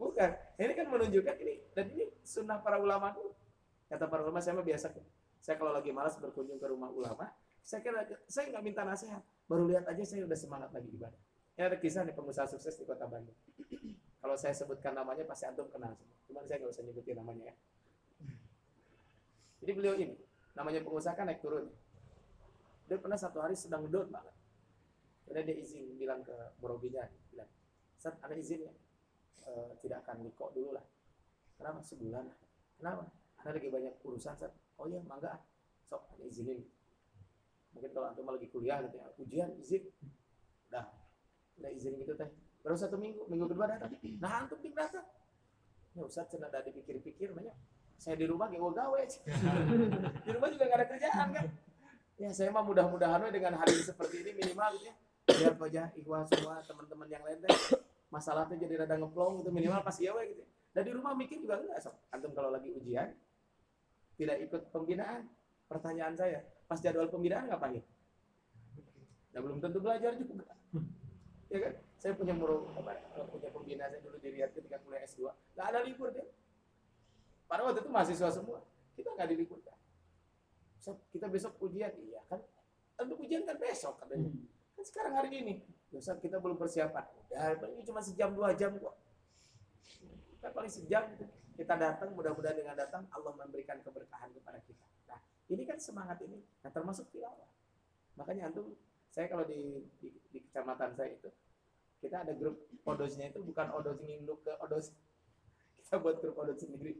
bukan ini kan menunjukkan ini dan ini sunnah para ulama tuh kata para ulama saya mah biasa saya kalau lagi malas berkunjung ke rumah ulama saya kira saya nggak minta nasihat. Baru lihat aja saya udah semangat lagi ibadah. Ini ada kisah nih pengusaha sukses di kota Bandung. <clears throat> Kalau saya sebutkan namanya pasti antum kenal semua. Cuman saya nggak usah nyebutin namanya ya. <clears throat> Jadi beliau ini namanya pengusaha kan naik turun. Dia pernah satu hari sedang down banget. Kemudian dia izin bilang ke murabinya bilang Ustaz ada izin ya Eh, tidak akan liko dulu lah. Kenapa? Sebulan kenapa? Ada lagi banyak urusan Ustaz oh iya mangga. Sok ada izinin. Mungkin kalau antum lagi kuliah gitu ya ujian izin. Udah udah izin gitu teh. Baru satu minggu minggu kedua datang. Nah antum tim datang. Ya Ustaz cina ada dipikir-pikir banyak. Saya di rumah gak gawe. <laughs> Di rumah juga gak ada kerjaan kan? Ya saya mah mudah-mudahan dengan hari seperti ini minimal gitu ya. Biar wajah ikhwah semua teman-teman yang lain teh masalahnya jadi rada ngeplong gitu minimal pas ya we gitu dan di rumah mikir juga enggak sok antum kalau lagi ujian tidak ikut pembinaan. Pertanyaan saya pas jadwal pembinaan ngapain? Nah belum tentu belajar juga. Ya kan? Saya punya muru apa punya pembina saya dulu di Riyadh ketika kuliah S2 nggak ada libur deh pada waktu itu mahasiswa semua. Kita nggak diliburkan. Kita besok ujian. Iya kan? Untuk ujian kan besok katanya. Kan sekarang hari ini. Ustaz kita belum persiapan. Udah paling cuma sejam dua jam kok. Kan paling sejam. gitu. Kita datang mudah-mudahan dengan datang Allah memberikan keberkahan kepada kita. Nah ini kan semangat ini. Nah termasuk tilawah. Makanya antum saya kalau di, di, di kecamatan saya itu kita ada grup odosnya itu bukan odos nginduk ke odos. <laughs> Kita buat grup odos sendiri.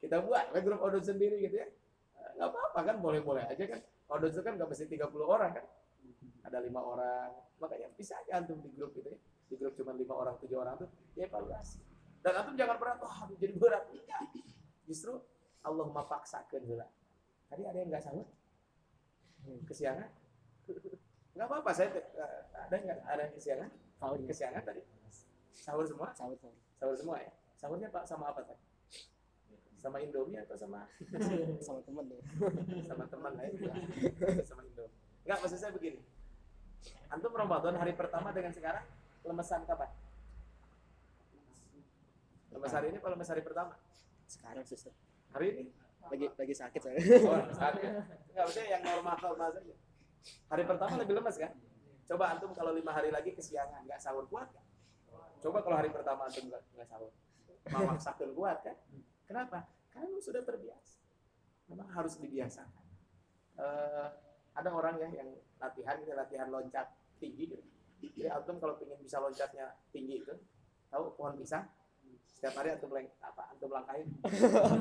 Kita buat lah grup odos sendiri gitu ya. Eh, nggak apa-apa kan boleh-boleh aja kan. Odos itu kan nggak mesti 30 orang kan. Ada lima orang. Makanya bisa aja antum di grup gitu ya. Di grup cuma lima orang tujuh orang tuh ya evaluasi dan antum jangan berat wah aduh jadi berat. Enggak. justru Allah paksakan lah tadi ada yang nggak sahur kesiangan? Nggak apa-apa saya eh, ada nggak? Ada yang kesiangan? Sahur ya. kesiangan tadi? Sahur semua? Sahur sahur. sahur semua ya? Sahurnya pak sama apa tadi? Sama Indomie atau sama? <laughs> Sama teman ya. sama teman lain sama Indomie. Nggak maksud saya begini. Antum Ramadan hari pertama dengan sekarang lemesan kapan lemes hari ini apa lemes hari pertama? Sekarang suster. hari ini? Lagi lagi sakit saya. oh lemes hari ya? Maksudnya yang normal normal saja. Hari pertama lebih lemes kan? Coba antum kalau lima hari lagi kesiangan nggak sahur kuat kan coba kalau hari pertama antum nggak nggak sahur. Mau maksakan kuat kan? Kenapa? Karena sudah terbiasa. Memang harus dibiasakan. Eh, ada orang ya yang latihan latihan loncat tinggi gitu. Jadi antum kalau ingin bisa loncatnya tinggi itu tahu pohon pisang setiap hari antum leng apa antum langkahin.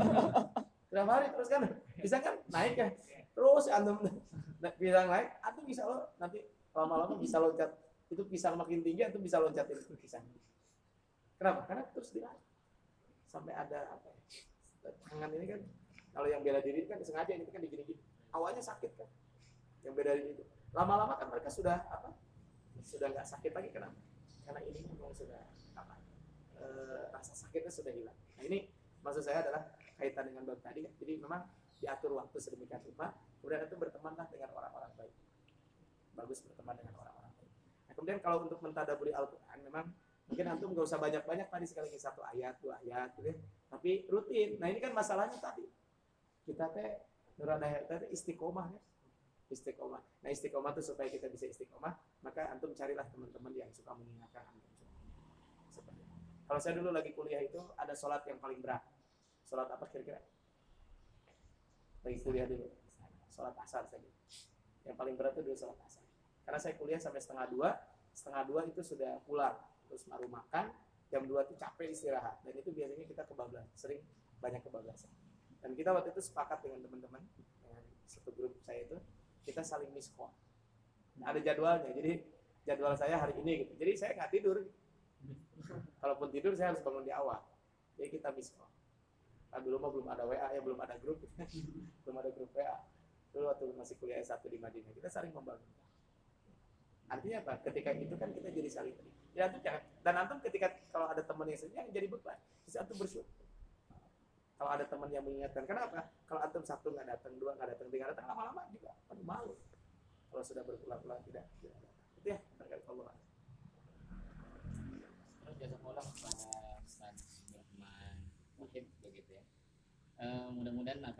<laughs> Setiap hari terus kan bisa kan? Naik ya? Terus antum <laughs> pisang naik antum bisa lo nanti lama-lama bisa loncat. Itu pisang makin tinggi antum bisa loncatin itu pisang kenapa? Karena terus dilatih sampai ada apa ya, tangan ini kan kalau yang bela diri kan sengaja ini kan digini-gini. Awalnya sakit kan yang beda diri itu. Lama-lama kan mereka sudah apa sudah nggak sakit lagi kenapa? Karena ini memang sudah eh, rasa sakitnya sudah hilang. Nah ini maksud saya adalah kaitan dengan bab tadi kan. jadi memang diatur waktu sedemikian rupa kemudian itu bertemanlah dengan orang-orang baik. Bagus berteman dengan orang-orang baik. Nah, kemudian kalau untuk mentadaburi Al-Quran memang mungkin antum nggak usah banyak-banyak tadi sekali lagi satu ayat dua ayat gitu ya. Tapi rutin. Nah ini kan masalahnya tadi. Kita teh nurana teh istiqomah ya. Istiqomah. Nah istiqomah itu supaya kita bisa istiqomah maka antum carilah teman-teman yang suka mengingatkan antum. Kalau saya dulu lagi kuliah itu ada sholat yang paling berat. Sholat apa kira-kira? Lagi kuliah dulu. Sholat asar dulu. yang paling berat itu dulu sholat asar. Karena saya kuliah sampai setengah dua setengah dua itu sudah pulang. Terus baru makan jam dua itu capek istirahat. Dan itu biasanya kita kebablasan sering banyak kebablasan. Dan kita waktu itu sepakat dengan teman-teman dengan satu grup saya itu kita saling miss call. Nah, ada jadwalnya jadi jadwal saya hari ini gitu. Jadi saya nggak tidur kalaupun tidur saya harus bangun di awal. Jadi kita miss call nah, dulu mah belum ada WA ya belum ada grup. <laughs> Belum ada grup WA dulu waktu masih kuliah S1 di Madinah kita saling membangun. Artinya apa? Ketika itu kan kita jadi saling terima. Ya antum jangan. Dan antum ketika kalau ada teman yang sedih jadi beban. Bisa antum bersyukur. Kalau ada teman yang mengingatkan kenapa? Kalau antum satu nggak datang dua nggak datang tiga datang lama-lama juga. Aduh malu. Kalau sudah berulang-ulang tidak tidak itu ya terkait Allah jasa pulang kepada Ustaz Rahman Wahid begitu ya. Eh, mudah-mudahan apa